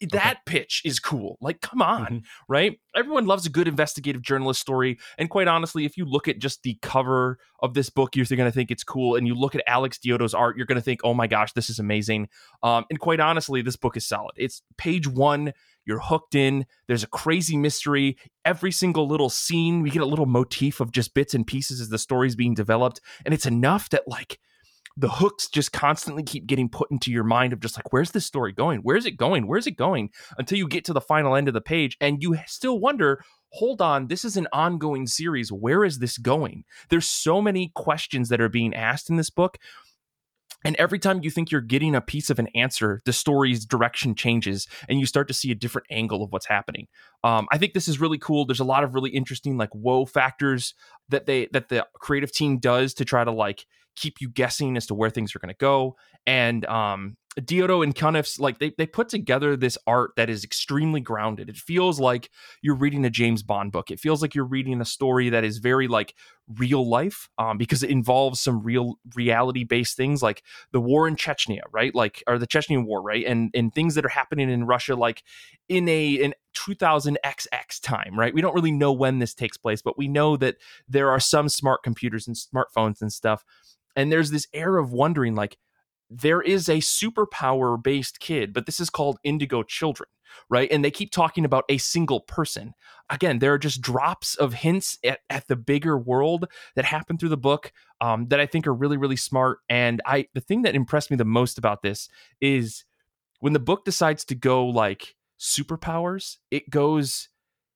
that okay. pitch is cool. Like, come on, mm-hmm. right? Everyone loves a good investigative journalist story. And quite honestly, if you look at just the cover of this book, you're going to think it's cool. And you look at Alex Diotto's art, you're going to think, oh my gosh, this is amazing. Um, and quite honestly, this book is solid. It's page one. You're hooked in. There's a crazy mystery. Every single little scene, we get a little motif of just bits and pieces as the story's being developed. And it's enough that, like, the hooks just constantly keep getting put into your mind of just like where's this story going? Where's it going? Where's it going? until you get to the final end of the page and you still wonder hold on this is an ongoing series. Where is this going? There's so many questions that are being asked in this book and every time you think you're getting a piece of an answer, the story's direction changes and you start to see a different angle of what's happening. Um, I think this is really cool. There's a lot of really interesting like whoa factors that they that the creative team does to try to like keep you guessing as to where things are going to go. And um, Diotto and Cunniffe's like they they put together this art that is extremely grounded. It feels like you're reading a James Bond book. It feels like you're reading a story that is very like real life um, because it involves some real reality based things like the war in Chechnya, right? Like or the Chechnya war, right? And and things that are happening in Russia like in a in 2000 XX time, right? We don't really know when this takes place, but we know that there are some smart computers and smartphones and stuff and there's this air of wondering like there is a superpower based kid but this is called indigo children right? And they keep talking about a single person. Again there are just drops of hints at, at the bigger world that happen through the book um, that i think are really really smart. And i the thing that impressed me the most about this is when the book decides to go like superpowers it goes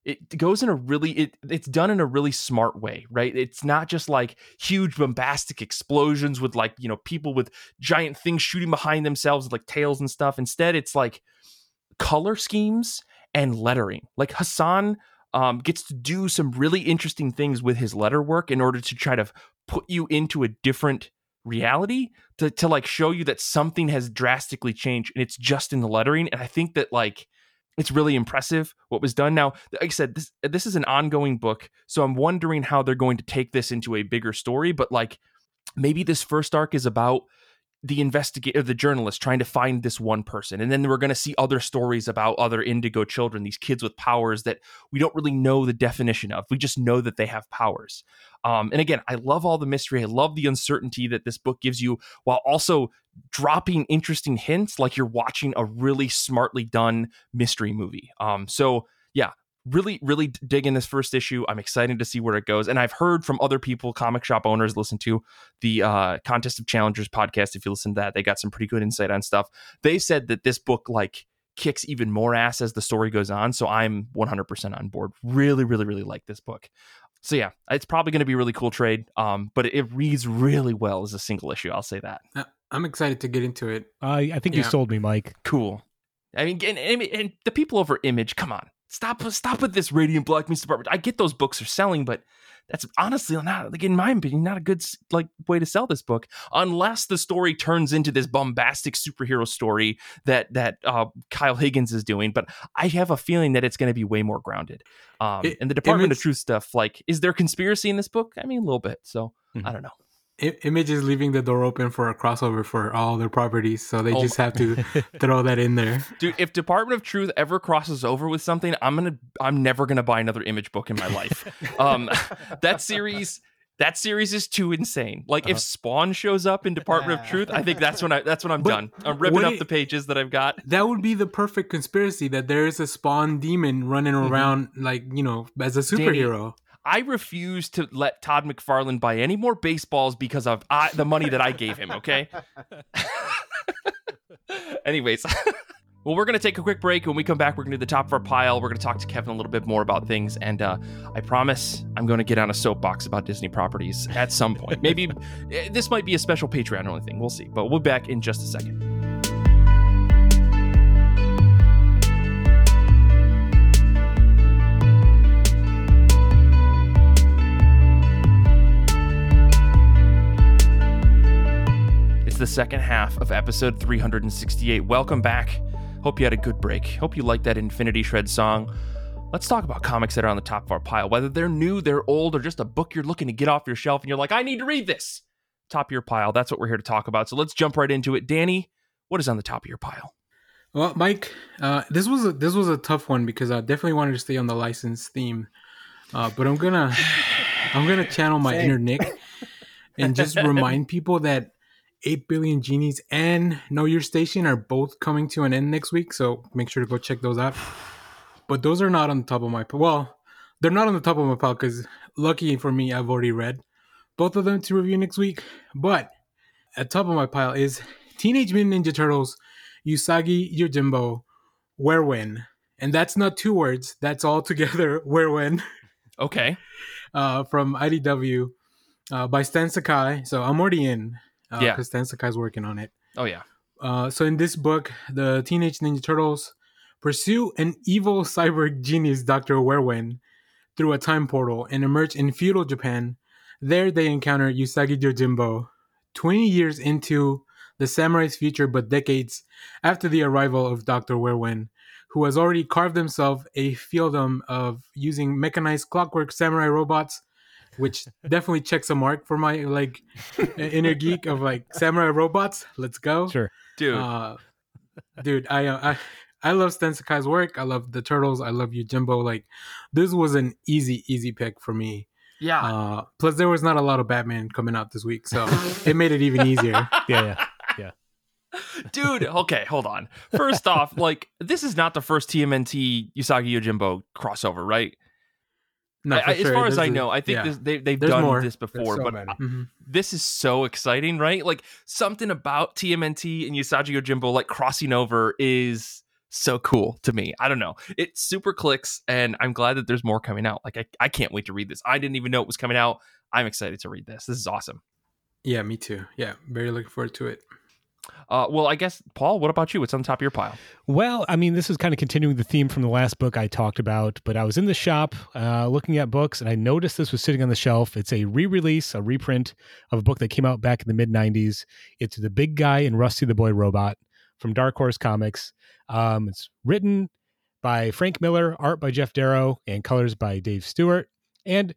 it goes in a really it, it's done in a really smart way right? It's not just like huge bombastic explosions with like you know people with giant things shooting behind themselves like tails and stuff. Instead it's like color schemes and lettering. Like hassan um, gets to do some really interesting things with his letter work in order to try to put you into a different reality to, to like show you that something has drastically changed and it's just in the lettering. And i think that like it's really impressive what was done. Now, like I said, this this is an ongoing book, so I'm wondering how they're going to take this into a bigger story. But like, maybe this first arc is about the investigator, the journalist trying to find this one person. And then we're going to see other stories about other indigo children, these kids with powers that we don't really know the definition of. We just know that they have powers. Um, and again, I love all the mystery. I love the uncertainty that this book gives you while also dropping interesting hints like you're watching a really smartly done mystery movie. Um, so, yeah, really really digging this first issue. I'm excited to see where it goes. And i've heard from other people comic shop owners listen to the uh, contest of challengers podcast if you listen to that. They got some pretty good insight on stuff. They said that this book like kicks even more ass as the story goes on. So i'm 100% on board. Really really really like this book so yeah it's probably going to be a really cool trade um, but it, it, reads really well as a single issue i'll say that. I'm excited to get into it. I, I think yeah. you sold me mike. Cool. I mean, and, and, and, the people over Image, come on, stop stop with this Radiant Black Meets Department. I get those books are selling, but that's honestly not like in my opinion not a good like way to sell this book unless the story turns into this bombastic superhero story that that uh, Kyle Higgins is doing. But I have a feeling that it's going to be way more grounded. Um, it, and the Department of Truth stuff, like, is there conspiracy in this book? I mean, a little bit. So mm-hmm. I don't know. Image is leaving the door open for a crossover for all their properties, so they oh just have to throw that in there. Dude, if Department of Truth ever crosses over with something, I'm gonna, I'm never gonna buy another Image book in my life. um, that series, that series is too insane. Like uh-huh. if Spawn shows up in Department of Truth, I think that's when I that's when I'm but done. I'm ripping up the pages that I've got. That would be the perfect conspiracy that there is a Spawn demon running mm-hmm. around like, you know, as a superhero. I refuse to let Todd McFarlane buy any more baseballs because of I, the money that I gave him, okay? Anyways, well, we're going to take a quick break. When we come back, we're going to do the top of our pile. We're going to talk to Kevin a little bit more about things. And uh, I promise I'm going to get on a soapbox about Disney properties at some point. Maybe eh, this might be a special Patreon only thing. We'll see. But we'll be back in just a second. The second half of episode 368. Welcome back. Hope you had a good break. Hope you liked that Infinity Shred song. Let's talk about comics that are on the top of our pile, whether they're new, they're old, or just a book you're looking to get off your shelf and you're like, I need to read this. Top of your pile. That's what we're here to talk about. So let's jump right into it. Danny, what is on the top of your pile? Well, Mike, uh, this was a, this was a tough one because I definitely wanted to stay on the license theme, uh, but I'm gonna I'm gonna channel my Same. inner Nick and just remind people that 8 Billion Genies and Know Your Station are both coming to an end next week. So make sure to go check those out. But those are not on the top of my well, they're not on the top of my pile because lucky for me, I've already read both of them to review next week. But at top of my pile is Teenage Mutant Ninja Turtles, Usagi Yojimbo, WhereWhen. And that's not two words, that's all together WhereWhen. Okay. Uh, from IDW uh, by Stan Sakai. So I'm already in uh, yeah, because Stan Sakai's working on it. Oh yeah. Uh, so in this book, the Teenage Ninja Turtles pursue an evil cyborg genius, Doctor Werwen, through a time portal and emerge in feudal Japan. There, they encounter Usagi Yojimbo, twenty years into the samurai's future, but decades after the arrival of Doctor Werwen, who has already carved himself a fieldom of using mechanized clockwork samurai robots which definitely checks a mark for my like inner geek of like samurai robots. Let's go, sure, dude. Uh, dude, I, uh, I I love Stan Sakai's work. I love the turtles. I love Yojimbo. Like this was an easy easy pick for me. Yeah. Uh, plus, there was not a lot of Batman coming out this week, so it made it even easier. Yeah, yeah, yeah. Dude, okay, hold on. First off, like this is not the first TMNT Usagi Yojimbo crossover, right? No, I, sure. As far as I know, I think yeah. this, they, they've There's done more. this before, so but mm-hmm. this is so exciting, right? Like something about TMNT and Usagi Yojimbo like crossing over is so cool to me. I don't know. It super clicks, and I'm glad that there's more coming out. Like I, I can't wait to read this. I didn't even know it was coming out. I'm excited to read this. This is awesome. Yeah, me too. Yeah, very looking forward to it. Uh, well, I guess Paul, what about you? What's on top of your pile? Well, I mean, this is kind of continuing the theme from the last book I talked about. But I was in the shop uh, looking at books, and I noticed this was sitting on the shelf. It's a re-release, a reprint of a book that came out back in the mid '90s. It's the Big Guy and Rusty the Boy Robot from Dark Horse Comics. Um, it's written by Frank Miller, art by Geof Darrow, and colors by Dave Stewart. And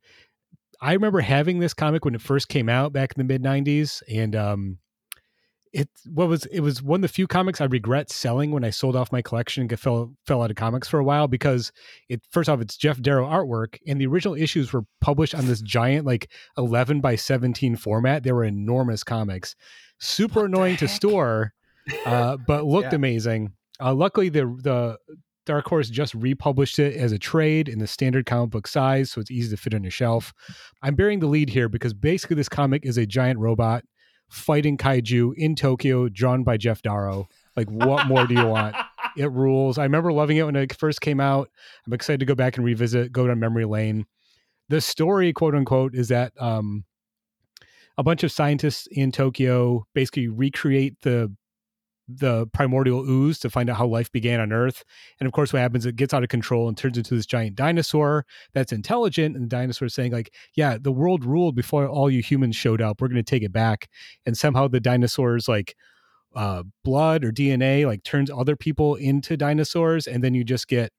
I remember having this comic when it first came out back in the mid '90s, and um, it what was it was one of the few comics I regret selling when I sold off my collection and fell fell out of comics for a while because it first off it's Geof Darrow artwork and the original issues were published on this giant like 11 by 17 format. They were enormous comics, super what annoying to store, uh, but looked yeah. amazing. Uh, luckily, the the Dark Horse just republished it as a trade in the standard comic book size, so it's easy to fit on your shelf. I'm bearing the lead here because basically this comic is a giant robot fighting kaiju in Tokyo, drawn by Geof Darrow. Like, what more do you want? It rules. I remember loving it when it first came out. I'm excited to go back and revisit, go down memory lane. The story, quote unquote, is that um, a bunch of scientists in Tokyo basically recreate the the primordial ooze to find out how life began on Earth. And of course, what happens, it gets out of control and turns into this giant dinosaur that's intelligent. And the dinosaur is saying, like, yeah, the world ruled before all you humans showed up. We're going to take it back. And somehow the dinosaurs, like, uh, blood or DNA, like, turns other people into dinosaurs. And then you just get,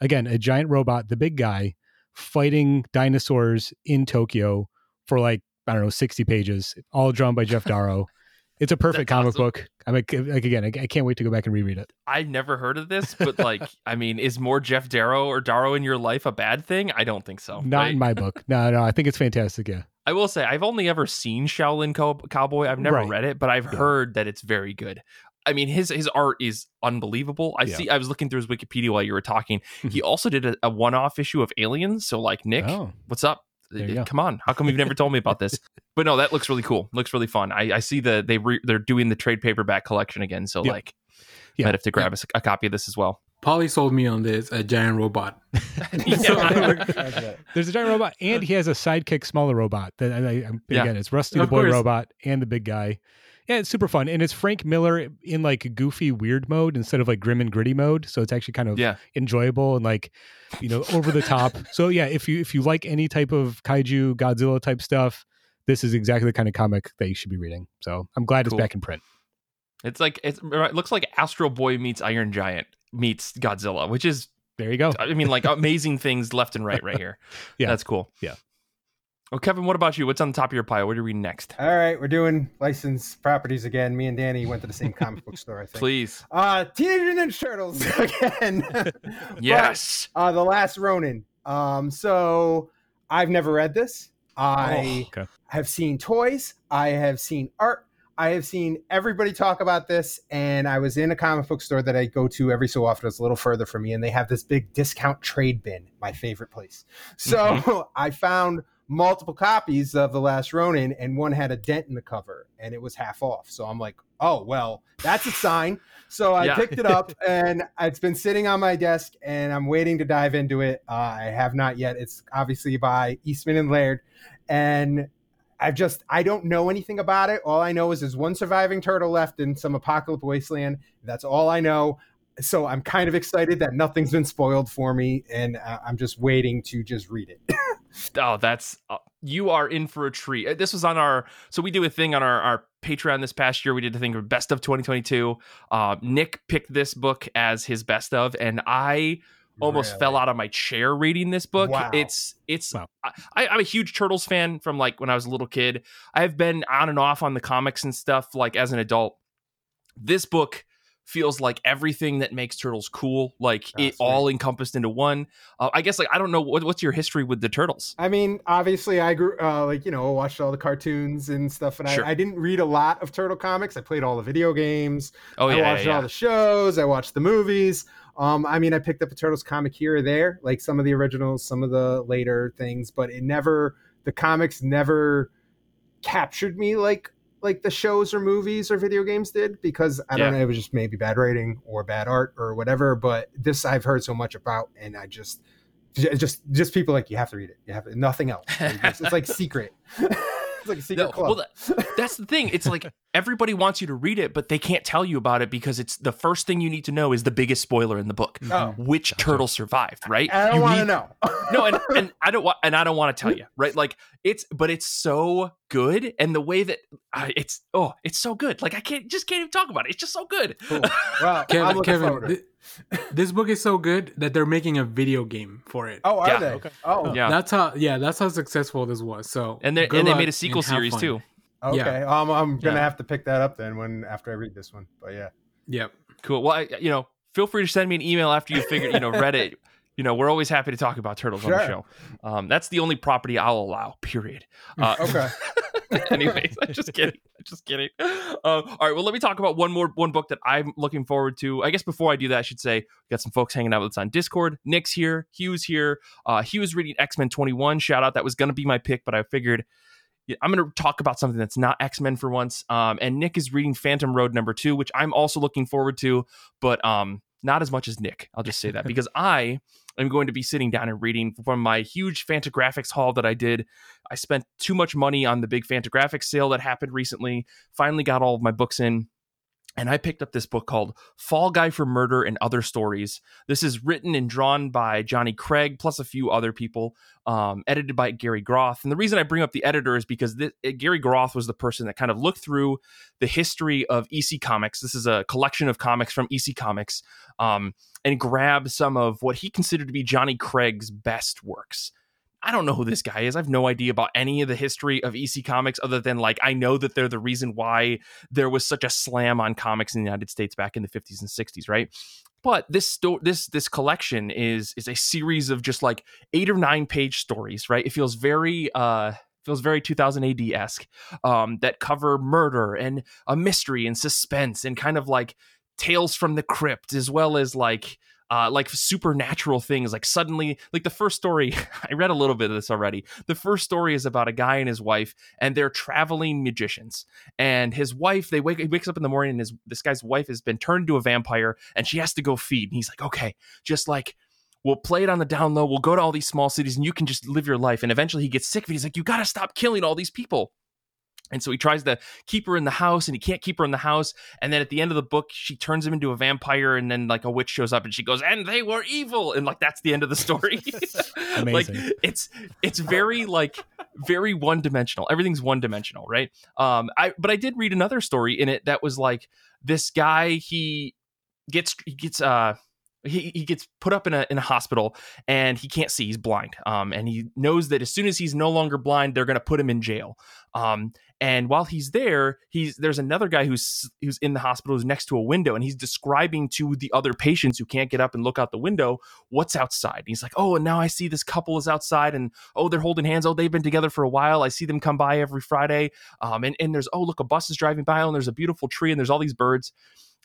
again, a giant robot, the big guy, fighting dinosaurs in Tokyo for like, I don't know, 60 pages, all drawn by Geof Darrow. It's a perfect comic awesome. book. I mean, like again, I, can't wait to go back and reread it. I've never heard of this, but like, I mean, is more Geof Darrow or Darrow in your life a bad thing? I don't think so. Not right? in my book. No, no, I think it's fantastic. Yeah. I will say I've only ever seen Shaolin Cow- Cowboy. I've never right. read it, but I've yeah. heard that it's very good. I mean, his his art is unbelievable. I yeah. see. I was looking through his Wikipedia while you were talking. he also did a, a one off issue of Aliens. So, like, Nick, oh. what's up? Come on, how come you've never told me about this? But no, that looks really cool. Looks really fun. I, I see the they re, they're doing the trade paperback collection again. So, yep. like, yeah. might have to grab a, a copy of this as well. Polly sold me on this a giant robot. There's a giant robot, and uh, he has a sidekick, smaller robot. That I, I, again, yeah. it's Rusty the boy course. robot and the big guy. Yeah, it's super fun, and it's Frank Miller in like goofy, weird mode instead of like grim and gritty mode. So it's actually kind of yeah. enjoyable and like you know over the top. so yeah, if you if you like any type of kaiju, Godzilla type stuff, this is exactly the kind of comic that you should be reading. So I'm glad cool. it's back in print. It's like it's, it looks like Astro Boy meets Iron Giant meets Godzilla, which is there you go. I mean, like amazing things left and right right here. yeah, that's cool. Yeah. Well, Kevin, what about you? What's on the top of your pile? What are we next? All right, we're doing licensed properties again. Me and Danny went to the same comic book store. I think. Please. Uh, Teenage Ninja Turtles again. yes. But, uh, the Last Ronin. Um, so I've never read this. I oh, okay. have seen toys. I have seen art. I have seen everybody talk about this, and I was in a comic book store that I go to every so often. It's a little further from me, and they have this big discount trade bin, my favorite place. So mm-hmm. I found multiple copies of The Last Ronin, and one had a dent in the cover, and it was half off. So I'm like, oh well, that's a sign. So I yeah. picked it up, and it's been sitting on my desk, and I'm waiting to dive into it. Uh, I have not yet. It's obviously by Eastman and Laird, and I've just I don't know anything about it. All I know is there's one surviving turtle left in some apocalypse wasteland. That's all I know. So I'm kind of excited that nothing's been spoiled for me, and uh, I'm just waiting to just read it. oh, that's uh, you are in for a treat. Uh, this was on our so we do a thing on our our Patreon this past year. We did a thing of best of 2022. Uh, Nick picked this book as his best of, and I almost really? fell out of my chair reading this book. Wow. It's it's wow. I, I'm a huge Turtles fan from like when I was a little kid. I've been on and off on the comics and stuff like as an adult. This book feels like everything that makes turtles cool like it all encompassed into one uh, i guess like i don't know what, what's your history with the turtles? I mean obviously i grew uh, like you know watched all the cartoons and stuff and sure. I, I, didn't read a lot of turtle comics. I played all the video games. Oh yeah i watched yeah, yeah. all the shows. I watched the movies. Um, I mean, I picked up a Turtles comic here or there, like some of the originals, some of the later things, but it never, the comics never captured me like like the shows or movies or video games did because I don't know, it was just maybe bad writing or bad art or whatever. But this I've heard so much about, and I just just just people like you have to read it. You have to, nothing else. It's, it's like secret. it's like a secret no, club. Well, that, that's the thing. It's like everybody wants you to read it, but they can't tell you about it because it's the first thing you need to know is the biggest spoiler in the book. Oh. Which turtle survived, right? I don't want to know. no, and, and I don't want and I don't want to tell you, right? Like it's but it's so good and the way that uh, it's oh, it's so good. Like I can't just can't even talk about it. It's just so good. Cool. Well, Kevin, Kevin th- this book is so good that they're making a video game for it. Oh, are yeah. they? Okay. Oh, yeah. That's how yeah, that's how successful this was. So And they and they made a sequel series too. Okay, yeah. um, I'm gonna yeah. have to pick that up then when after I read this one. But yeah, yep, cool. Well, I, you know, feel free to send me an email after you figured, you know, read it. You know, we're always happy to talk about turtles sure. on the show. Um, that's the only property I'll allow. Period. Uh, okay. anyways, I'm just kidding. I'm just kidding. Uh, all right. Well, let me talk about one more one book that I'm looking forward to. I guess before I do that, I should say got some folks hanging out with us on Discord. Nick's here. Hugh's here. Uh, he reading X Men 21. Shout out. That was going to be my pick, but I figured I'm going to talk about something that's not X Men for once. Um, and Nick is reading Phantom Road number two, which I'm also looking forward to, but um, not as much as Nick. I'll just say that because I am going to be sitting down and reading from my huge Fantagraphics haul that I did. I spent too much money on the big Fantagraphics sale that happened recently. Finally got all of my books in and I picked up this book called Fall Guy for Murder and Other Stories. This is written and drawn by Johnny Craig, plus a few other people, um, edited by Gary Groth. And the reason I bring up the editor is because this, it, Gary Groth was the person that kind of looked through the history of EC Comics. This is a collection of comics from EC Comics um, and grabbed some of what he considered to be Johnny Craig's best works. I don't know who this guy is. I have no idea about any of the history of EC Comics other than like I know that they're the reason why there was such a slam on comics in the United States back in the 50s and 60s, right? But this sto- this this collection is is a series of just like eight or nine page stories, right? It feels very uh feels very 2000 AD esque um, that cover murder and a mystery and suspense and kind of like tales from the crypt as well as like uh, like supernatural things. Like suddenly, like the first story, I read a little bit of this already. The first story is about a guy and his wife, and they're traveling magicians. And his wife, they wake, he wakes up in the morning, and his this guy's wife has been turned into a vampire, and she has to go feed. And he's like, okay, just like we'll play it on the down low. We'll go to all these small cities, and you can just live your life. And eventually, he gets sick of it. He's like, you got to stop killing all these people. And so he tries to keep her in the house and he can't keep her in the house. And then at the end of the book, she turns him into a vampire. And then like a witch shows up and she goes, and they were evil. And like that's the end of the story. like it's it's very like very one dimensional. Everything's one dimensional, right? Um, I but I did read another story in it that was like this guy, he gets he gets uh he, he gets put up in a in a hospital and he can't see he's blind um and he knows that as soon as he's no longer blind they're going to put him in jail um and while he's there he's there's another guy who's who's in the hospital who's next to a window and he's describing to the other patients who can't get up and look out the window what's outside. And he's like oh and now i see this couple is outside and oh they're holding hands. Oh they've been together for a while. I see them come by every friday. Um and, and there's oh look a bus is driving by and there's a beautiful tree and there's all these birds.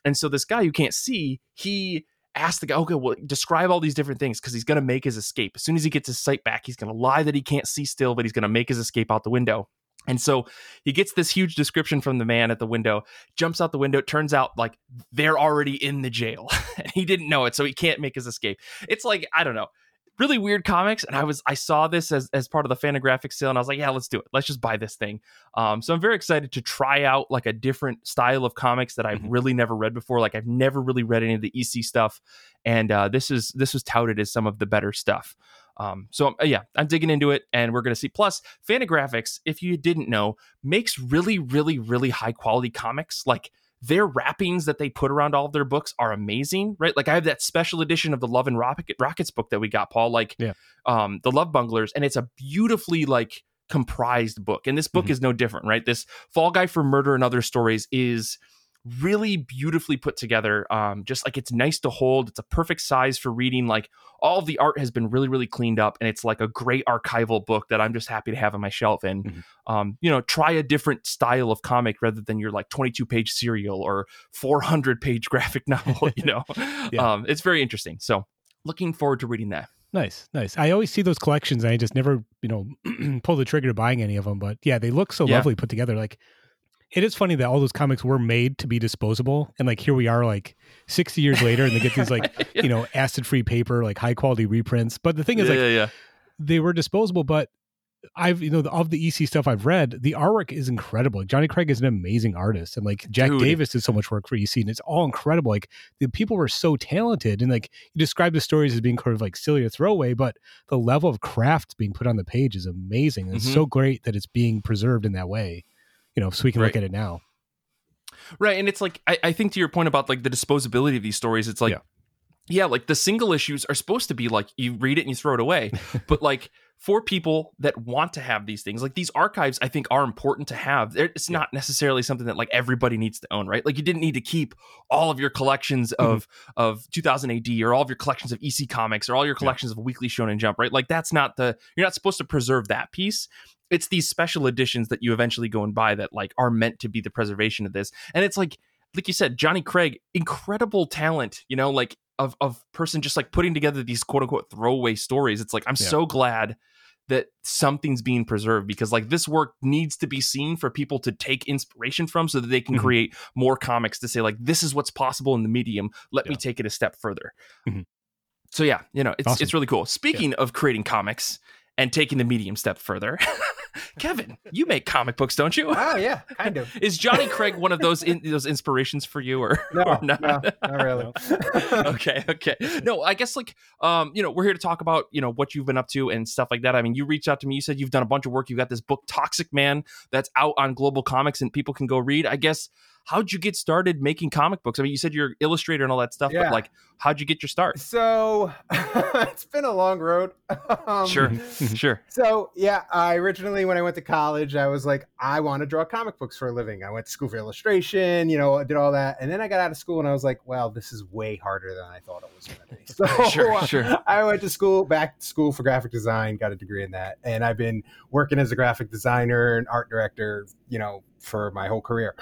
And so this guy who can't see he ask the guy, okay, well, describe all these different things because he's going to make his escape. As soon as he gets his sight back, he's going to lie that he can't see still, but he's going to make his escape out the window. And so he gets this huge description from the man at the window, jumps out the window. It turns out like they're already in the jail and he didn't know it. So he can't make his escape. It's like, I don't know really weird comics and i was i saw this as, as part of the Fantagraphic sale and i was like yeah let's do it let's just buy this thing um, so i'm very excited to try out like a different style of comics that i've mm-hmm. really never read before like i've never really read any of the ec stuff and uh, this is this was touted as some of the better stuff um, so uh, yeah, I'm digging into it, and we're gonna see. Plus, Fantagraphics, if you didn't know, makes really, really, really high quality comics. Like their wrappings that they put around all of their books are amazing, right? Like I have that special edition of the Love and Rocket Rockets book that we got, Paul, like yeah. um, the Love Bunglers, and it's a beautifully like comprised book. And this book mm-hmm. is no different, right? This Fall Guy for Murder and Other Stories is really beautifully put together. Um, just like it's nice to hold. It's a perfect size for reading. Like all the art has been really, really cleaned up, and it's like a great archival book that I'm just happy to have on my shelf. And mm-hmm. um, you know, try a different style of comic rather than your like 22 page serial or 400 page graphic novel. You know, yeah. um, it's very interesting. So looking forward to reading that. Nice, nice. I always see those collections, and I just never, you know, pull the trigger to buying any of them. But yeah, they look so yeah. lovely put together. Like it is funny that all those comics were made to be disposable and like here we are like 60 years later and they get these like yeah. you know acid free paper like high quality reprints but the thing is yeah, like yeah, yeah. they were disposable but I've you know of the EC stuff I've read, the artwork is incredible. Johnny Craig is an amazing artist, and like Jack Dude. Davis did so much work for EC, and it's all incredible. Like the people were so talented, and like you describe the stories as being kind of like silly or throwaway, but the level of craft being put on the page is amazing. And mm-hmm. It's so great that it's being preserved in that way you know, so we can right. look at it now. Right. And it's like, I, I, think to your point about like the disposability of these stories, it's like, yeah. yeah, like the single issues are supposed to be like you read it and you throw it away. but like for people that want to have these things, like these archives, I think are important to have. It's not necessarily something that like everybody needs to own, right? Like you didn't need to keep all of your collections mm-hmm. of of 2000 AD or all of your collections of EC comics or all your collections yeah. of Weekly Shonen Jump, right? Like that's not the you're not supposed to preserve that piece it's these special editions that you eventually go and buy that like are meant to be the preservation of this. And it's like like you said, Johnny Craig, incredible talent, you know, like of of person just like putting together these quote unquote throwaway stories. It's like I'm yeah. so glad that something's being preserved because like this work needs to be seen for people to take inspiration from so that they can mm-hmm. create more comics to say like this is what's possible in the medium let yeah. me take it a step further mm-hmm. so yeah you know it's awesome. it's really cool speaking yeah. of creating comics and taking the medium step further. Kevin, you make comic books, don't you? Oh yeah, kind of. Is Johnny Craig one of those in, those inspirations for you, or no? Or not? no, not really. okay, okay. No, I guess like um, you know, we're here to talk about you know what you've been up to and stuff like that. I mean, you reached out to me. You said you've done a bunch of work. You got this book, Toxic Man, that's out on GlobalComix, and people can go read. I guess how'd you get started making comic books? I mean, you said you're an illustrator and all that stuff, yeah. but like, how'd you get your start? So it's been a long road. um, sure, sure. So yeah, I originally when I went to college, I was like, I want to draw comic books for a living. I went to school for illustration, you know, did all that, and then I got out of school and I was like, well, this is way harder than I thought it was going to be. So sure, sure. I went to school, back to school for graphic design, got a degree in that, and I've been working as a graphic designer and art director, you know, for my whole career.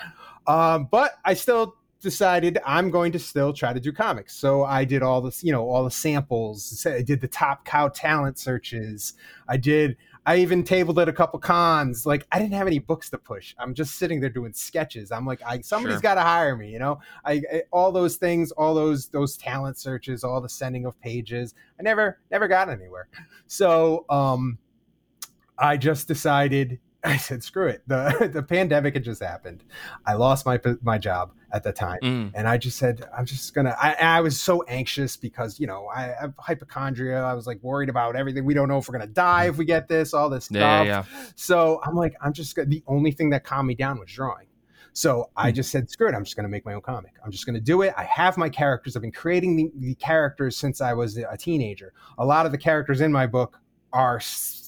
Um, but I still decided I'm going to still try to do comics. So I did all this, you know, all the samples. I did the top cow talent searches. I did. I even tabled at a couple cons. Like I didn't have any books to push. I'm just sitting there doing sketches. I'm like, I somebody's sure. got to hire me. You know, I, I, all those things, all those those talent searches, all the sending of pages. I never never got anywhere. So um, I just decided I said, screw it. The the pandemic had just happened. I lost my my job at the time, mm. and I just said, I'm just gonna. I, I was so anxious because you know I have hypochondria. I was like worried about everything. We don't know if we're gonna die if we get this, all this stuff. Yeah, yeah. So I'm like, I'm just gonna. The only thing that calmed me down was drawing. So I mm. just said, screw it. I'm just going to make my own comic. I'm just going to do it. I have my characters. I've been creating the, the characters since I was a teenager. A lot of the characters in my book are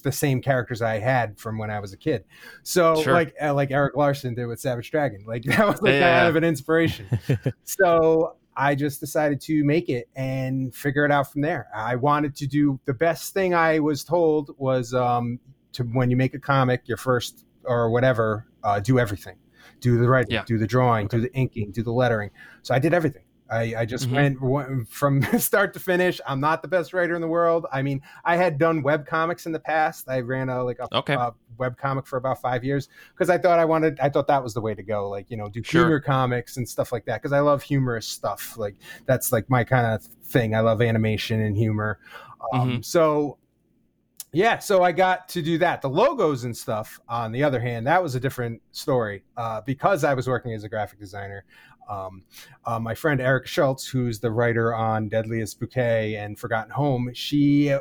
the same characters I had from when I was a kid. So sure. like uh, like Erik Larsen did with Savage Dragon, like that was like yeah. kind of an inspiration. so I just decided to make it and figure it out from there. I wanted to do the best thing I was told was um, to when you make a comic, your first or whatever, uh, do everything. Do the writing, yeah. do the drawing, okay. do the inking, do the lettering. So I did everything. I, I just mm-hmm. went, from start to finish. I'm not the best writer in the world. I mean, I had done web comics in the past. I ran a like a, okay. a web comic for about five years because I thought I wanted. I thought that was the way to go. Like you know, do sure. humor comics and stuff like that because I love humorous stuff. Like that's like my kind of thing. I love animation and humor. Um, mm-hmm. So yeah, so I got to do that. The logos and stuff, on the other hand, that was a different story uh, because I was working as a graphic designer. Um, uh, my friend Erica Schultz, who's the writer on Deadliest Bouquet and Forgotten Home, she,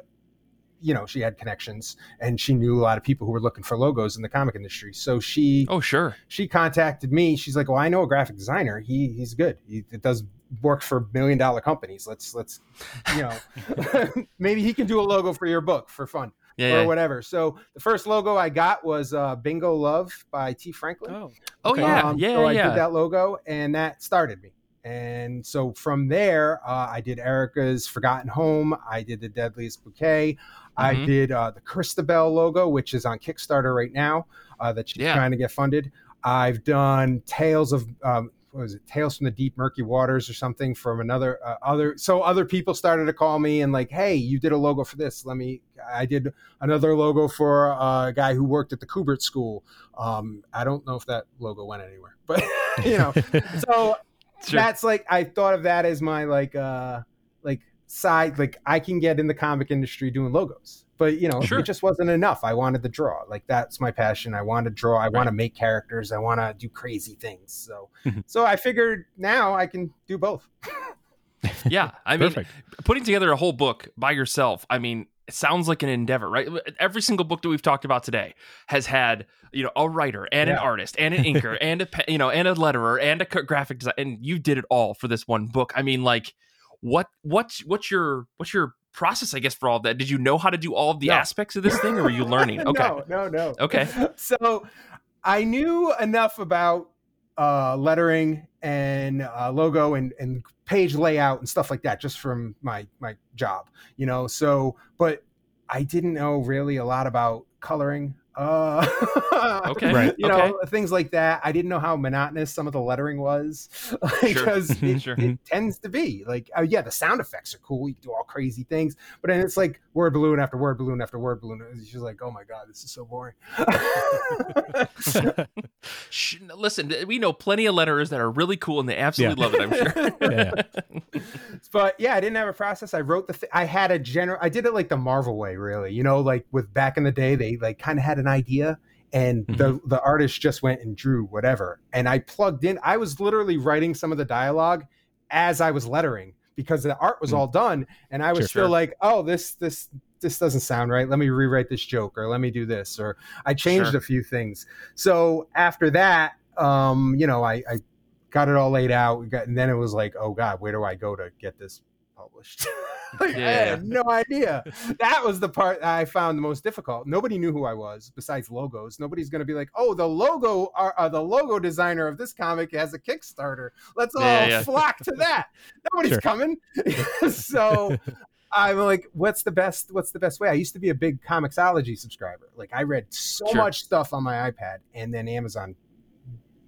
you know, she had connections and she knew a lot of people who were looking for logos in the comic industry. So she, oh sure, she contacted me. She's like, "Well, I know a graphic designer. He he's good. He does work for million dollar companies. Let's let's, you know, maybe he can do a logo for your book for fun." Yeah, or yeah. whatever. So the first logo I got was uh, Bingo Love by Tee Franklin. Oh, oh yeah, um, yeah, so I yeah. did that logo, and that started me. And so from there, uh, I did Erica's Forgotten Home. I did the Deadliest Bouquet. Mm-hmm. I did uh, the Christabel logo, which is on Kickstarter right now. Uh, that she's yeah. trying to get funded. I've done Tales of um, what was it? Tales from the deep murky waters or something from another uh, other so other people started to call me and like hey you did a logo for this. Let me i did another logo for a guy who worked at the kubert school. Um, i don't know if that logo went anywhere but you know so sure. that's like i thought of that as my like uh like side like i can get in the comic industry doing logos but you know sure. it just wasn't enough. I wanted to draw. Like that's my passion. I want to draw. I right. want to make characters. I want to do crazy things. So mm-hmm. so i figured now i can do both. Yeah i mean putting together a whole book by yourself i mean it sounds like an endeavor right? Every single book that we've talked about today has had you know a writer and yeah. an artist and an inker and a you know and a letterer and a graphic design and you did it all for this one book. I mean like what what's what's your what's your process, I guess, for all that? Did you know how to do all of the no. aspects of this thing, or were you learning? Okay, no, no, no. Okay, so I knew enough about uh, lettering and uh, logo and, and page layout and stuff like that just from my my job, you know. So, but I didn't know really a lot about coloring uh, okay. Right. You okay. know, things like that. I didn't know how monotonous some of the lettering was because sure. it, sure. it, tends to be like, oh yeah, the sound effects are cool. You can do all crazy things, but then it's like word balloon after word balloon after word balloon. It's just like, oh my god, this is so boring. Listen, we know plenty of letterers that are really cool and they absolutely yeah. love it. I'm sure. yeah. But yeah, I didn't have a process. I wrote the. Th- I had a general. I did it like the Marvel way, really. You know, like with back in the day, they like kind of had an idea and mm-hmm. the the artist just went and drew whatever and i plugged in i was literally writing some of the dialogue as i was lettering because the art was mm-hmm. all done and i was sure, still sure. like oh this this this doesn't sound right let me rewrite this joke or let me do this or i changed sure. a few things so after that um you know i i got it all laid out. Got, and then it was like, oh god, where do I go to get this published? like, yeah. I had no idea. That was the part I found the most difficult. Nobody knew who I was besides logos. Nobody's going to be like, "Oh, the logo, uh, uh, the logo designer of this comic has a Kickstarter. Let's all yeah, yeah. flock to that." Nobody's sure. coming. so I'm like, what's the best? What's the best way? I used to be a big Comixology subscriber. Like, I read so sure. much stuff on my iPad, and then Amazon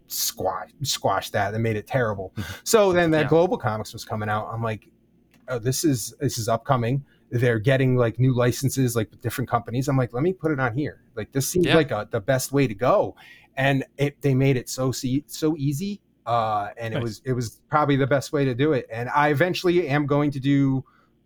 squash squashed that and made it terrible. So then that yeah. GlobalComix was coming out. I'm like, oh, this is this is upcoming. They're getting like new licenses, like different companies. I'm like, let me put it on here. Like this seems yeah. like a, the best way to go, and it, they made it so so easy. Uh, and nice. it was it was probably the best way to do it. And I eventually am going to do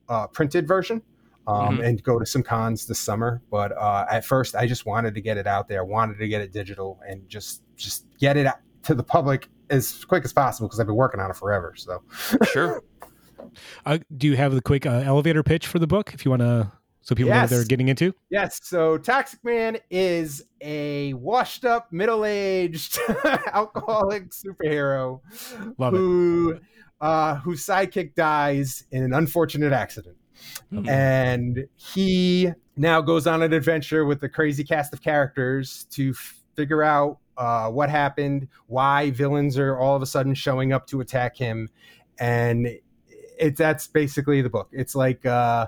a printed version. Um, mm-hmm. and go to some cons this summer. But uh, at first, I just wanted to get it out there, wanted to get it digital, and just just get it to the public as quick as possible because I've been working on it forever. So sure. Uh, do you have the quick uh, elevator pitch for the book if you want to, so people yes. know what they're getting into? Yes. So Toxic Man is a washed up, middle aged alcoholic superhero Love who, it. Uh, whose sidekick dies in an unfortunate accident. Mm-hmm. And he now goes on an adventure with a crazy cast of characters to figure out uh, what happened, why villains are all of a sudden showing up to attack him, and it that's basically the book. It's like uh,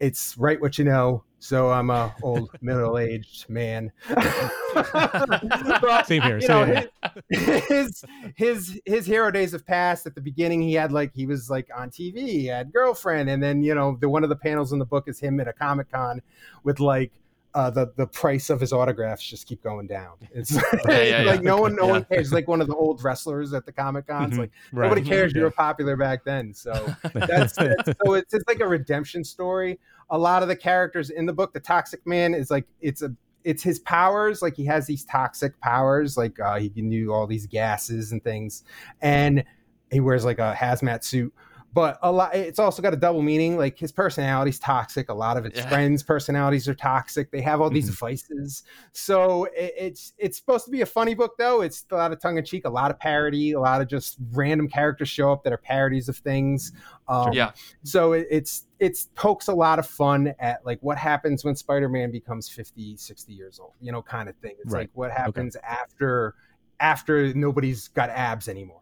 it's write what you know. So I'm a old middle aged man. but, same here. Same know, here. His, his his hero days have passed. At the beginning, he had like he was like on TV, he had girlfriend, and then you know the one of the panels in the book is him at a comic con with like uh, the the price of his autographs just keep going down. It's yeah, yeah, like yeah. no one no one cares. Like one of the old wrestlers at the Comic Cons. Mm-hmm. Like right. nobody cares. You were popular back then, so that's, that's so it's, it's like a redemption story. A lot of the characters in the book, the Toxic Man is like it's a it's his powers. Like he has these toxic powers. Like uh, he can do all these gases and things, and he wears like a hazmat suit but a lot it's also got a double meaning like his personality's toxic a lot of his yeah. friends personalities are toxic they have all these mm-hmm. vices so it, it's it's supposed to be a funny book though it's a lot of tongue-in-cheek a lot of parody a lot of just random characters show up that are parodies of things um, yeah so it, it's it's pokes a lot of fun at like what happens when spider-man becomes 50 60 years old you know kind of thing it's right. like what happens okay. after after nobody's got abs anymore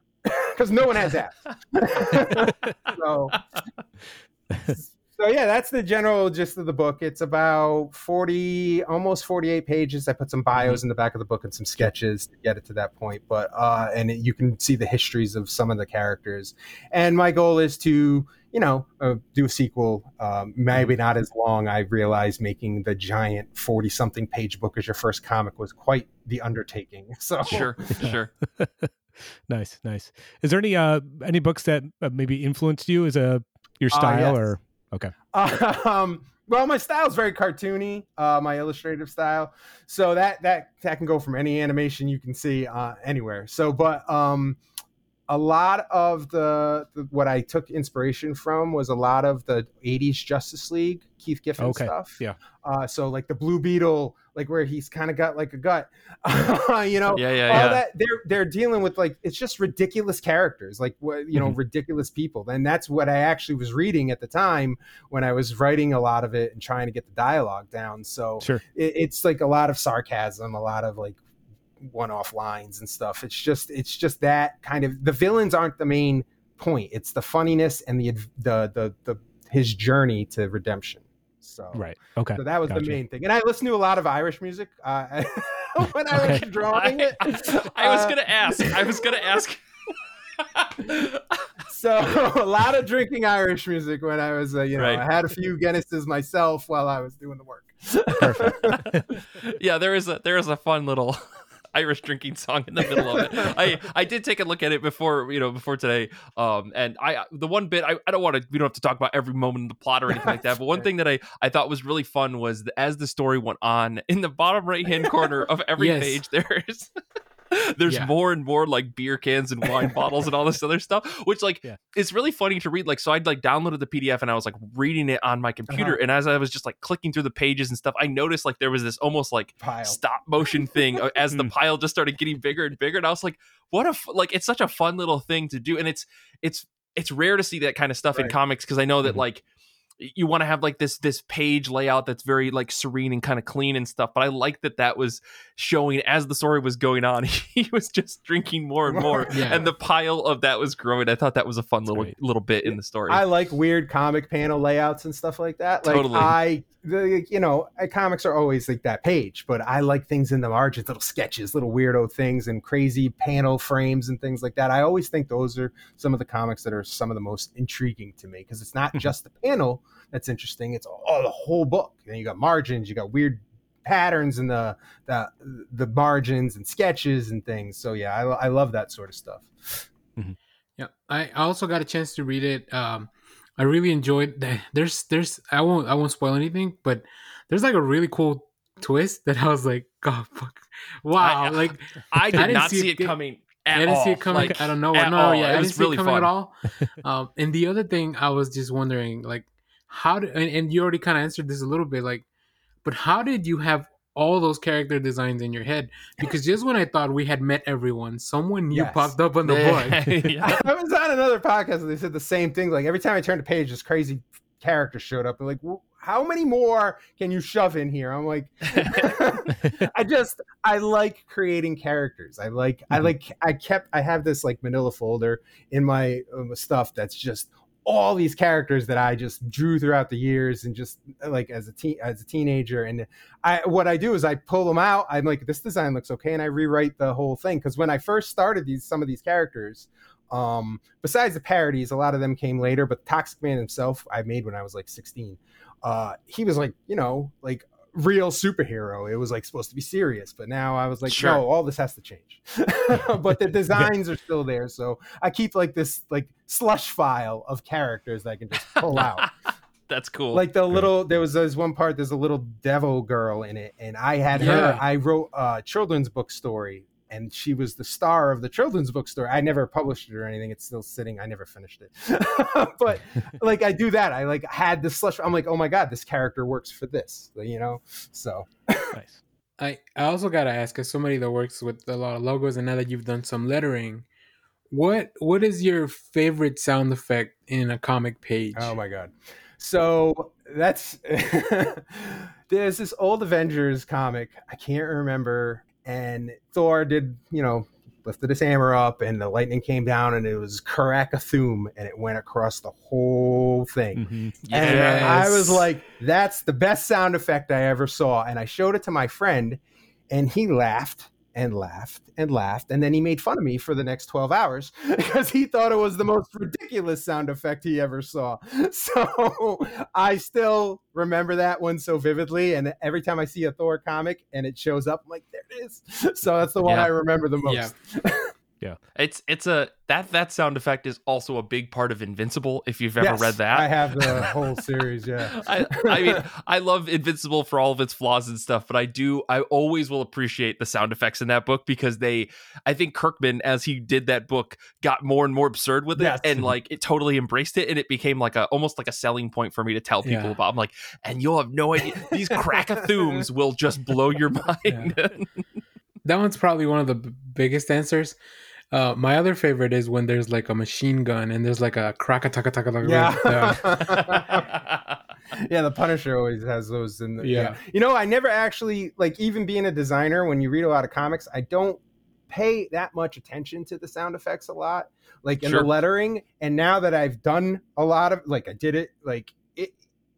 because no one has abs. so, so yeah, that's the general gist of the book. It's about forty, almost forty-eight pages. I put some bios mm-hmm. in the back of the book and some sketches to get it to that point. But uh, and it, you can see the histories of some of the characters. And my goal is to you know, uh, do a sequel. Um, maybe not as long. I realized making the giant forty-something page book as your first comic was quite the undertaking. So sure, sure. nice, nice. Is there any uh any books that uh, maybe influenced you as a your uh, style uh, yes. or okay? Um, well, my style is very cartoony, uh, my illustrative style. So that that that can go from any animation you can see uh, anywhere. So, but um, a lot of the, the, what I took inspiration from was a lot of the '80s Justice League Keith Giffen okay. stuff. Yeah. Uh, so like the Blue Beetle, like where he's kind of got like a gut, you know. Yeah, yeah, all yeah. That they're they're dealing with like it's just ridiculous characters, like what you know, mm-hmm. ridiculous people. And that's what I actually was reading at the time when I was writing a lot of it and trying to get the dialogue down. So sure. it, it's like a lot of sarcasm, a lot of like one-off lines and stuff. It's just it's just that kind of the villains aren't the main point. It's the funniness and the the the, the his journey to redemption. So right, okay. So that was gotcha. the main thing, and I listened to a lot of Irish music uh, when I okay. was drawing it. I, I, was uh, gonna ask. I was gonna ask. so a lot of drinking Irish music when I was, uh, you know, right. I had a few Guinnesses myself while I was doing the work. Perfect. yeah, there is a there is a fun little Irish drinking song in the middle of it. I I did take a look at it before you know before today. Um, and I the one bit I, I don't want to we don't have to talk about every moment in the plot or anything like that. But one thing that I I thought was really fun was as the story went on in the bottom right hand corner of every yes. page there's there's yeah. more and more like beer cans and wine bottles and all this other stuff, which like yeah. it's really funny to read. Like, so I'd like downloaded the PDF and I was like reading it on my computer, uh-huh. and as I was just like clicking through the pages and stuff, I noticed like there was this almost like pile. stop motion thing uh, as the hmm. pile just started getting bigger and bigger, and I was like, what a f- like it's such a fun little thing to do, and it's it's it's rare to see that kind of stuff right. in comics because I know that mm-hmm. like you want to have like this this page layout that's very like serene and kind of clean and stuff but i like that that was showing as the story was going on he was just drinking more and more yeah. and the pile of that was growing. I thought that was a fun little little bit in the story. I like weird comic panel layouts and stuff like that like totally. i the, you know uh, comics are always like that page but i like things in the margins little sketches little weirdo things and crazy panel frames and things like that. I always think those are some of the comics that are some of the most intriguing to me because it's not mm-hmm. just the panel that's interesting. It's all the whole book. And you got margins, you got weird patterns in the the the margins and sketches and things. So yeah, I, I love that sort of stuff. Mm-hmm. Yeah, I also got a chance to read it. Um, I really enjoyed. that. There's there's I won't I won't spoil anything, but there's like a really cool twist that I was like, oh fuck, wow! I, like I did I not see it, it coming. I didn't all. see it coming. Like, I don't know. No, all. yeah, it I didn't see really it coming fun. at all. Um, and the other thing, I was just wondering, like, how did and, and you already kind of answered this a little bit like but how did you have all those character designs in your head because just when I thought we had met everyone, someone new yes. popped up on the board. yeah. I was on another podcast and they said the same thing. Like every time I turned a page, this crazy character showed up. I'm like, how many more can you shove in here? I'm like, I just I like creating characters. I like mm-hmm. I like I kept I have this like Manila folder in my um, stuff that's just all these characters that I just drew throughout the years and just like as a teen as a teenager. And I what I do is I pull them out. I'm like this design looks okay and I rewrite the whole thing. Because when I first started these some of these characters um besides the parodies a lot of them came later but Toxic Man himself I made when I was like 16 uh he was like you know like real superhero. It was like supposed to be serious, but now I was like, sure. no, all this has to change. but the designs are still there, so I keep like this like slush file of characters that I can just pull out. That's cool. Like the little, there was this one part. There's a little devil girl in it, and I had yeah. her. I wrote a children's book story and she was the star of the children's bookstore. I never published it or anything. It's still sitting. I never finished it. but like I do that. I like had this slush. I'm like, oh my god, this character works for this. You know. So nice. I I also gotta ask, as somebody that works with a lot of logos, and now that you've done some lettering, what what is your favorite sound effect in a comic page? Oh my god. So that's there's this old Avengers comic. I can't remember and Thor did, you know, lifted his hammer up and the lightning came down and it was Karakathum and it went across the whole thing. Mm-hmm. Yes. And I was like, that's the best sound effect I ever saw. And I showed it to my friend and he laughed and laughed and laughed. And then he made fun of me for the next 12 hours because he thought it was the most ridiculous sound effect he ever saw. So I still remember that one so vividly. And every time I see a Thor comic and it shows up, I'm like, there it is. So that's the one yeah. I remember the most. Yeah. Yeah. It's it's a that that sound effect is also a big part of Invincible if you've ever yes, read that. I have the whole series, yeah. I, I mean, I love Invincible for all of its flaws and stuff, but I do I always will appreciate the sound effects in that book because they I think Kirkman as he did that book got more and more absurd with it yes. and like it totally embraced it and it became like a almost like a selling point for me to tell people yeah. about. I'm like, and you'll have no idea these crackathooms will just blow your mind. Yeah. that one's probably one of the b- biggest answers uh, my other favorite is when there's like a machine gun and there's like a crack a taka taka Yeah. yeah, the Punisher always has those in the yeah. yeah. You know, I never actually like even being a designer, when you read a lot of comics, I don't pay that much attention to the sound effects a lot. Like in sure. the lettering. And now that I've done a lot of like I did it, like it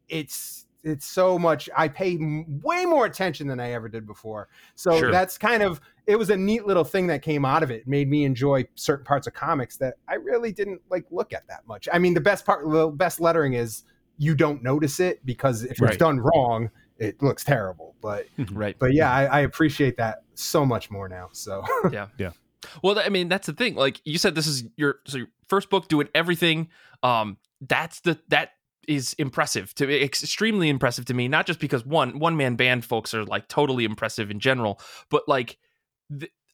it's it's so much i pay way more attention than i ever did before so sure. that's kind of it was a neat little thing that came out of it. it made me enjoy certain parts of comics that i really didn't like look at that much. I mean the best part the best lettering is you don't notice it because if right. it's done wrong it looks terrible. But right. but yeah I, I appreciate that so much more now so. Yeah. Yeah. Well i mean that's the thing. Like you said this is your so your first book doing everything um that's the that is impressive to extremely impressive to me not just because one one man band folks are like totally impressive in general but like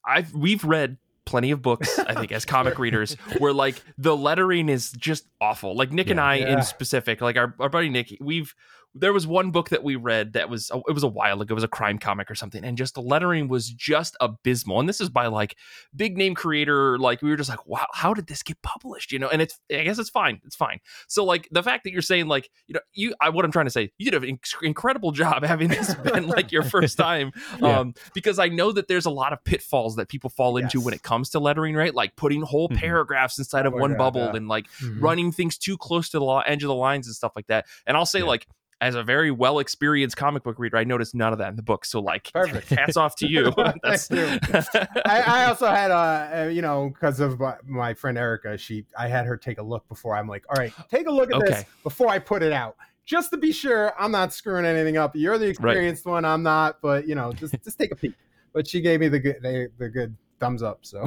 I've we've read plenty of books, I think, as comic readers, where like the lettering is just awful. Like Nick yeah, and I yeah. in specific, like our, our buddy Nick, we've there was one book that we read that was it was a while ago. It was a crime comic or something, and just the lettering was just abysmal. And this is by like big name creator. Like we were just like, wow, how did this get published? You know, and it's I guess it's fine. It's fine. So like the fact that you're saying like you know you I, what I'm trying to say, you did an inc- incredible job having this been like your first time, yeah. um, because I know that there's a lot of pitfalls that people fall into yes. when it comes to lettering, right? Like putting whole mm-hmm. paragraphs inside of one bubble yeah. and like mm-hmm. running things too close to the law, edge of the lines and stuff like that. And I'll say like as a very well experienced comic book reader, I noticed none of that in the book. So like, Perfect. hats off to you. I, I, also had uh, uh you know, because of my, my, friend Erica, she I had her take a look before. I'm like, all right, take a look at okay. this before I put it out, just to be sure I'm not screwing anything up. You're the experienced right. one, I'm not, but you know, just just take a peek. But she gave me the good the, the good thumbs up. So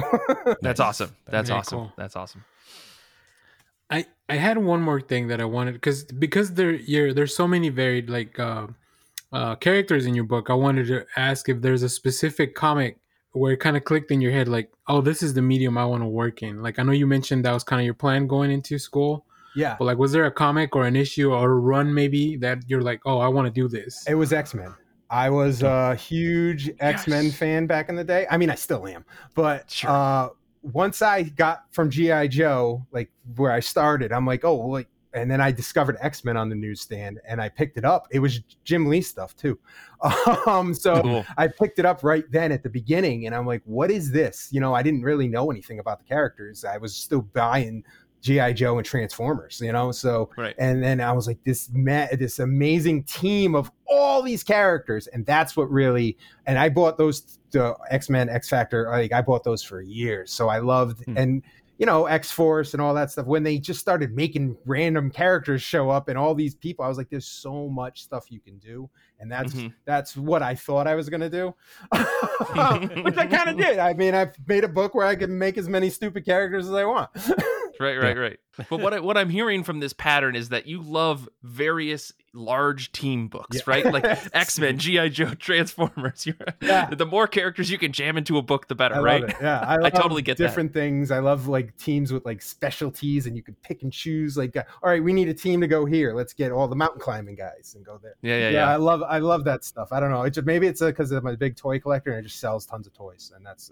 that's awesome. That's awesome. Cool. That's awesome. I I had one more thing that I wanted because because there you're, there's so many varied like uh, uh, characters in your book. I wanted to ask if there's a specific comic where it kind of clicked in your head, like, oh, this is the medium I want to work in. Like I know you mentioned that was kind of your plan going into school. Yeah. But like, was there a comic or an issue or a run maybe that you're like, oh, I want to do this? It was X Men. I was a huge X Men fan back in the day. I mean, I still am, but sure. uh, once I got from GI Joe, like where I started, I'm like, oh, like, and then I discovered X Men on the newsstand, and I picked it up. It was Jim Lee stuff too, um, so cool. I picked it up right then at the beginning, and I'm like, what is this? You know, I didn't really know anything about the characters. I was still buying GI Joe and Transformers, you know. So, right. and then I was like, this ma- this amazing team of all these characters, and that's what really. And I bought those the X Men, X Factor. Like I bought those for years, so I loved hmm. and you know X Force and all that stuff. When they just started making random characters show up and all these people, I was like, there's so much stuff you can do, and that's mm-hmm. that's what I thought I was gonna do, which I kind of did. I mean, I've made a book where I can make as many stupid characters as I want. right, right, right. But what I, what I'm hearing from this pattern is that you love various large team books, yeah. right? Like X Men, GI Joe, Transformers. yeah. The more characters you can jam into a book, the better, I right? Yeah, I, I, totally get that. different that. things. I love like teams with like specialties, and you can pick and choose. Like, uh, all right, we need a team to go here. Let's get all the mountain climbing guys and go there. Yeah, yeah, yeah. yeah. I love I love that stuff. I don't know. It's just, maybe it's because I'm a big toy collector and it just sells tons of toys, and that's.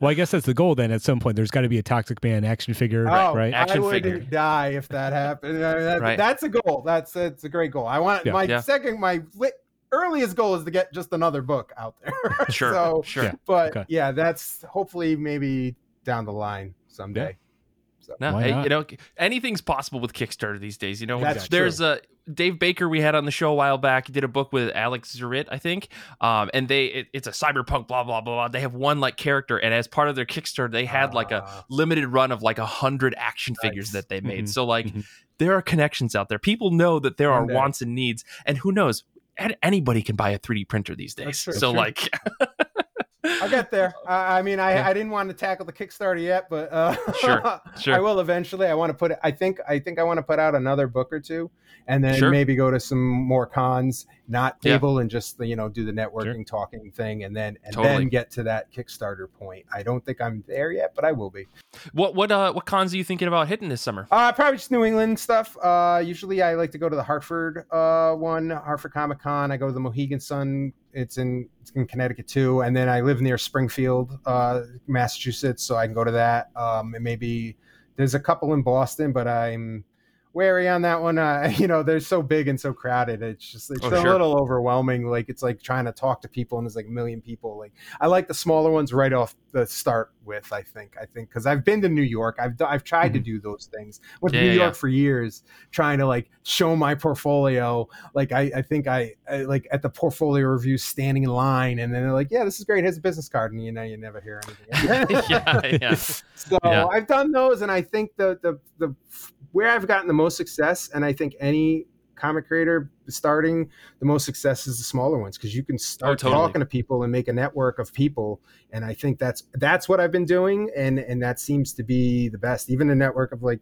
Well, I guess that's the goal. Then at some point, there's got to be a Toxic Man action figure, oh, right? Action I would figure. die if that happened. that, right. That's a goal. That's that's a great goal. I want yeah. my yeah. second, my earliest goal is to get just another book out there. sure, so, sure. But okay. yeah, that's hopefully maybe down the line someday. So. No, hey, you know, anything's possible with Kickstarter these days. You know, That's there's true. a Dave Baker we had on the show a while back. He did a book with Alex Zarit, I think. Um, and they it, it's a cyberpunk blah blah blah. They have one like character, and as part of their Kickstarter, they had uh, like a ah. limited run of like a hundred action nice. figures that they made. Mm-hmm. So like, mm-hmm. there are connections out there. People know that there are wants and needs, and who knows, anybody can buy a 3D printer these days. So like. I'll get there. Uh, I mean, I, yeah. I didn't want to tackle the Kickstarter yet, but uh, sure, sure. I will eventually. I want to put it. I think I think I want to put out another book or two, and then sure. maybe go to some more cons, not table, yeah. and just you know do the networking sure. talking thing, and then and totally. then get to that Kickstarter point. I don't think I'm there yet, but I will be. What what uh what cons are you thinking about hitting this summer? Uh, probably just New England stuff. Uh, usually I like to go to the Hartford uh one, Hartford Comic Con. I go to the Mohegan Sun it's in it's in Connecticut too, and then I live near Springfield, uh, Massachusetts, so I can go to that. Um, and maybe there's a couple in Boston, but I'm wary on that one. Uh, you know, they're so big and so crowded. It's just it's oh, a sure. little overwhelming. Like it's like trying to talk to people and there's like a million people. Like I like the smaller ones right off the start with. I think I think because I've been to New York. I've I've tried mm-hmm. to do those things. Went yeah, New York for years, trying to like show my portfolio. Like I I think I, I, like at the portfolio review standing in line, and then they're like, yeah, this is great. Here's a business card, and you know you never hear anything. yeah, yeah. so. I've done those, and I think the the the where I've gotten the most success, and I think any comic creator starting, the most success is the smaller ones because you can start oh, totally. talking to people and make a network of people. And I think that's that's what I've been doing, and and that seems to be the best. Even a network of like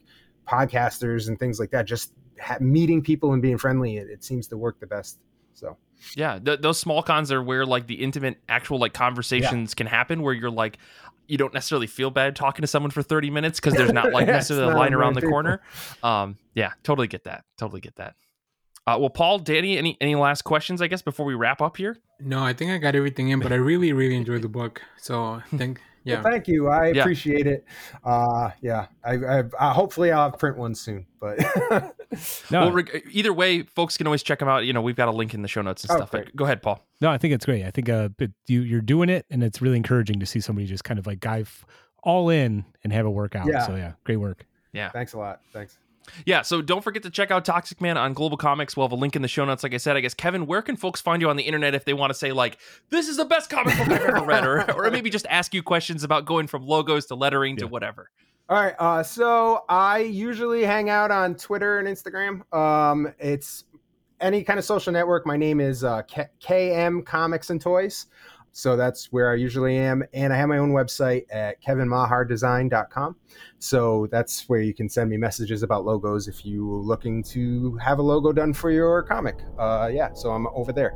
podcasters and things like that, just ha- meeting people and being friendly, it, it seems to work the best. So Yeah, th- those small cons are where like the intimate, actual like conversations yeah. can happen, where you're like, you don't necessarily feel bad talking to someone for 30 minutes because there's not like necessarily a line around the people. corner. Um, yeah, totally get that. Totally get that. Uh, well, Paul, Danny, any any last questions? I guess before we wrap up here. No, I think I got everything in, but I really really enjoyed the book. So I think yeah. Well, thank you. I yeah. appreciate it. Uh, yeah. I, I, I, hopefully I'll have print one soon, but no. Well, either way, folks can always check them out. You know, we've got a link in the show notes and oh, stuff. Go ahead, Paul. No, I think it's great. I think uh, you you're doing it, and it's really encouraging to see somebody just kind of like dive all in and have a workout. Yeah. So yeah, great work. Yeah. Thanks a lot. Thanks. Yeah, so don't forget to check out Toxic Man on GlobalComix. We'll have a link in the show notes. Like I said, I guess Kevin, where can folks find you on the internet if they want to say like, "This is the best comic book I've ever read," or or maybe just ask you questions about going from logos to lettering yeah. to whatever. All right, uh, so I usually hang out on Twitter and Instagram. Um, it's any kind of social network. My name is uh, K- KM Comics and Toys. So that's where I usually am. And I have my own website at kevinmaherdesign.com. So that's where you can send me messages about logos if you're looking to have a logo done for your comic. Uh, yeah, so I'm over there.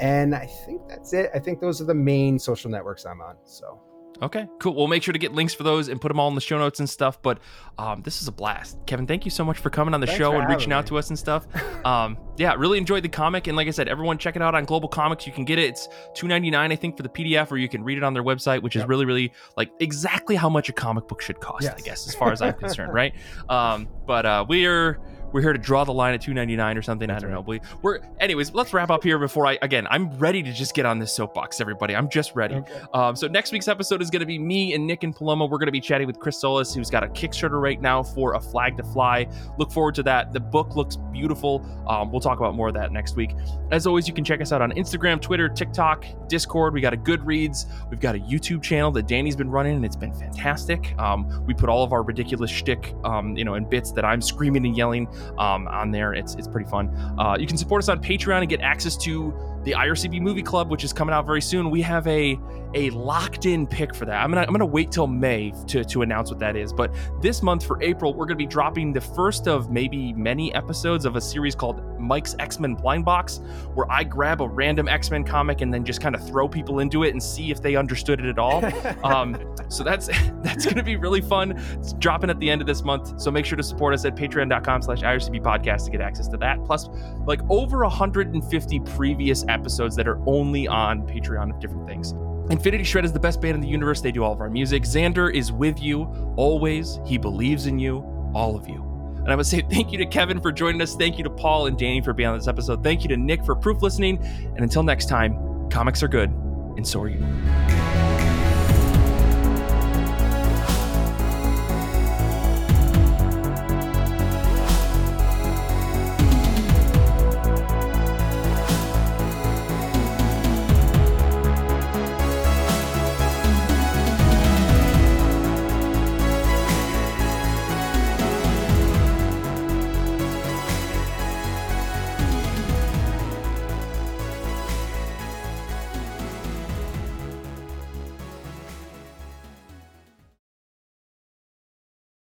And I think that's it. I think those are the main social networks I'm on. So Okay, cool. We'll make sure to get links for those and put them all in the show notes and stuff. But um, this is a blast, Kevin. Thank you so much for coming on the Thanks show and reaching me. out to us and stuff. Um, yeah, really enjoyed the comic. And like I said, everyone check it out on GlobalComix. You can get it. It's two ninety nine, I think, for the PDF, or you can read it on their website, which yep. is really, really like exactly how much a comic book should cost. Yes. I guess, as far as I'm concerned, right? Um, but uh, we are we're here to draw the line at 299 or something. That's I don't right. know. We, are anyways. Let's wrap up here before I again. I'm ready to just get on this soapbox, everybody. I'm just ready. Okay. Um, so next week's episode is going to be me and Nick and Paloma. We're going to be chatting with Chris Solis, who's got a Kickstarter right now for a flag to fly. Look forward to that. The book looks beautiful. Um, we'll talk about more of that next week. As always, you can check us out on Instagram, Twitter, TikTok, Discord. We got a Goodreads. We've got a YouTube channel that Danny's been running, and it's been fantastic. Um, we put all of our ridiculous shtick, um, you know, and bits that I'm screaming and yelling um, on there. It's it's pretty fun. Uh, you can support us on Patreon and get access to the IRCB Movie Club, which is coming out very soon. We have a a locked in pick for that. I'm gonna I'm gonna wait till May to to announce what that is. But this month for April, we're gonna be dropping the first of maybe many episodes of a series called Mike's X Men Blind Box, where I grab a random X Men comic and then just kind of throw people into it and see if they understood it at all. um, so that's that's gonna be really fun. It's dropping at the end of this month, so make sure to support us at Patreon.com/slash IRCB Podcast to get access to that. Plus, like over 150 previous episodes that are only on Patreon of different things. Infinity Shred is the best band in the universe. They do all of our music. Zander is with you always. He believes in you, all of you. And I would say thank you to Kevin for joining us. Thank you to Paul and Danny for being on this episode. Thank you to Nick for proof listening. And until next time, comics are good, and so are you.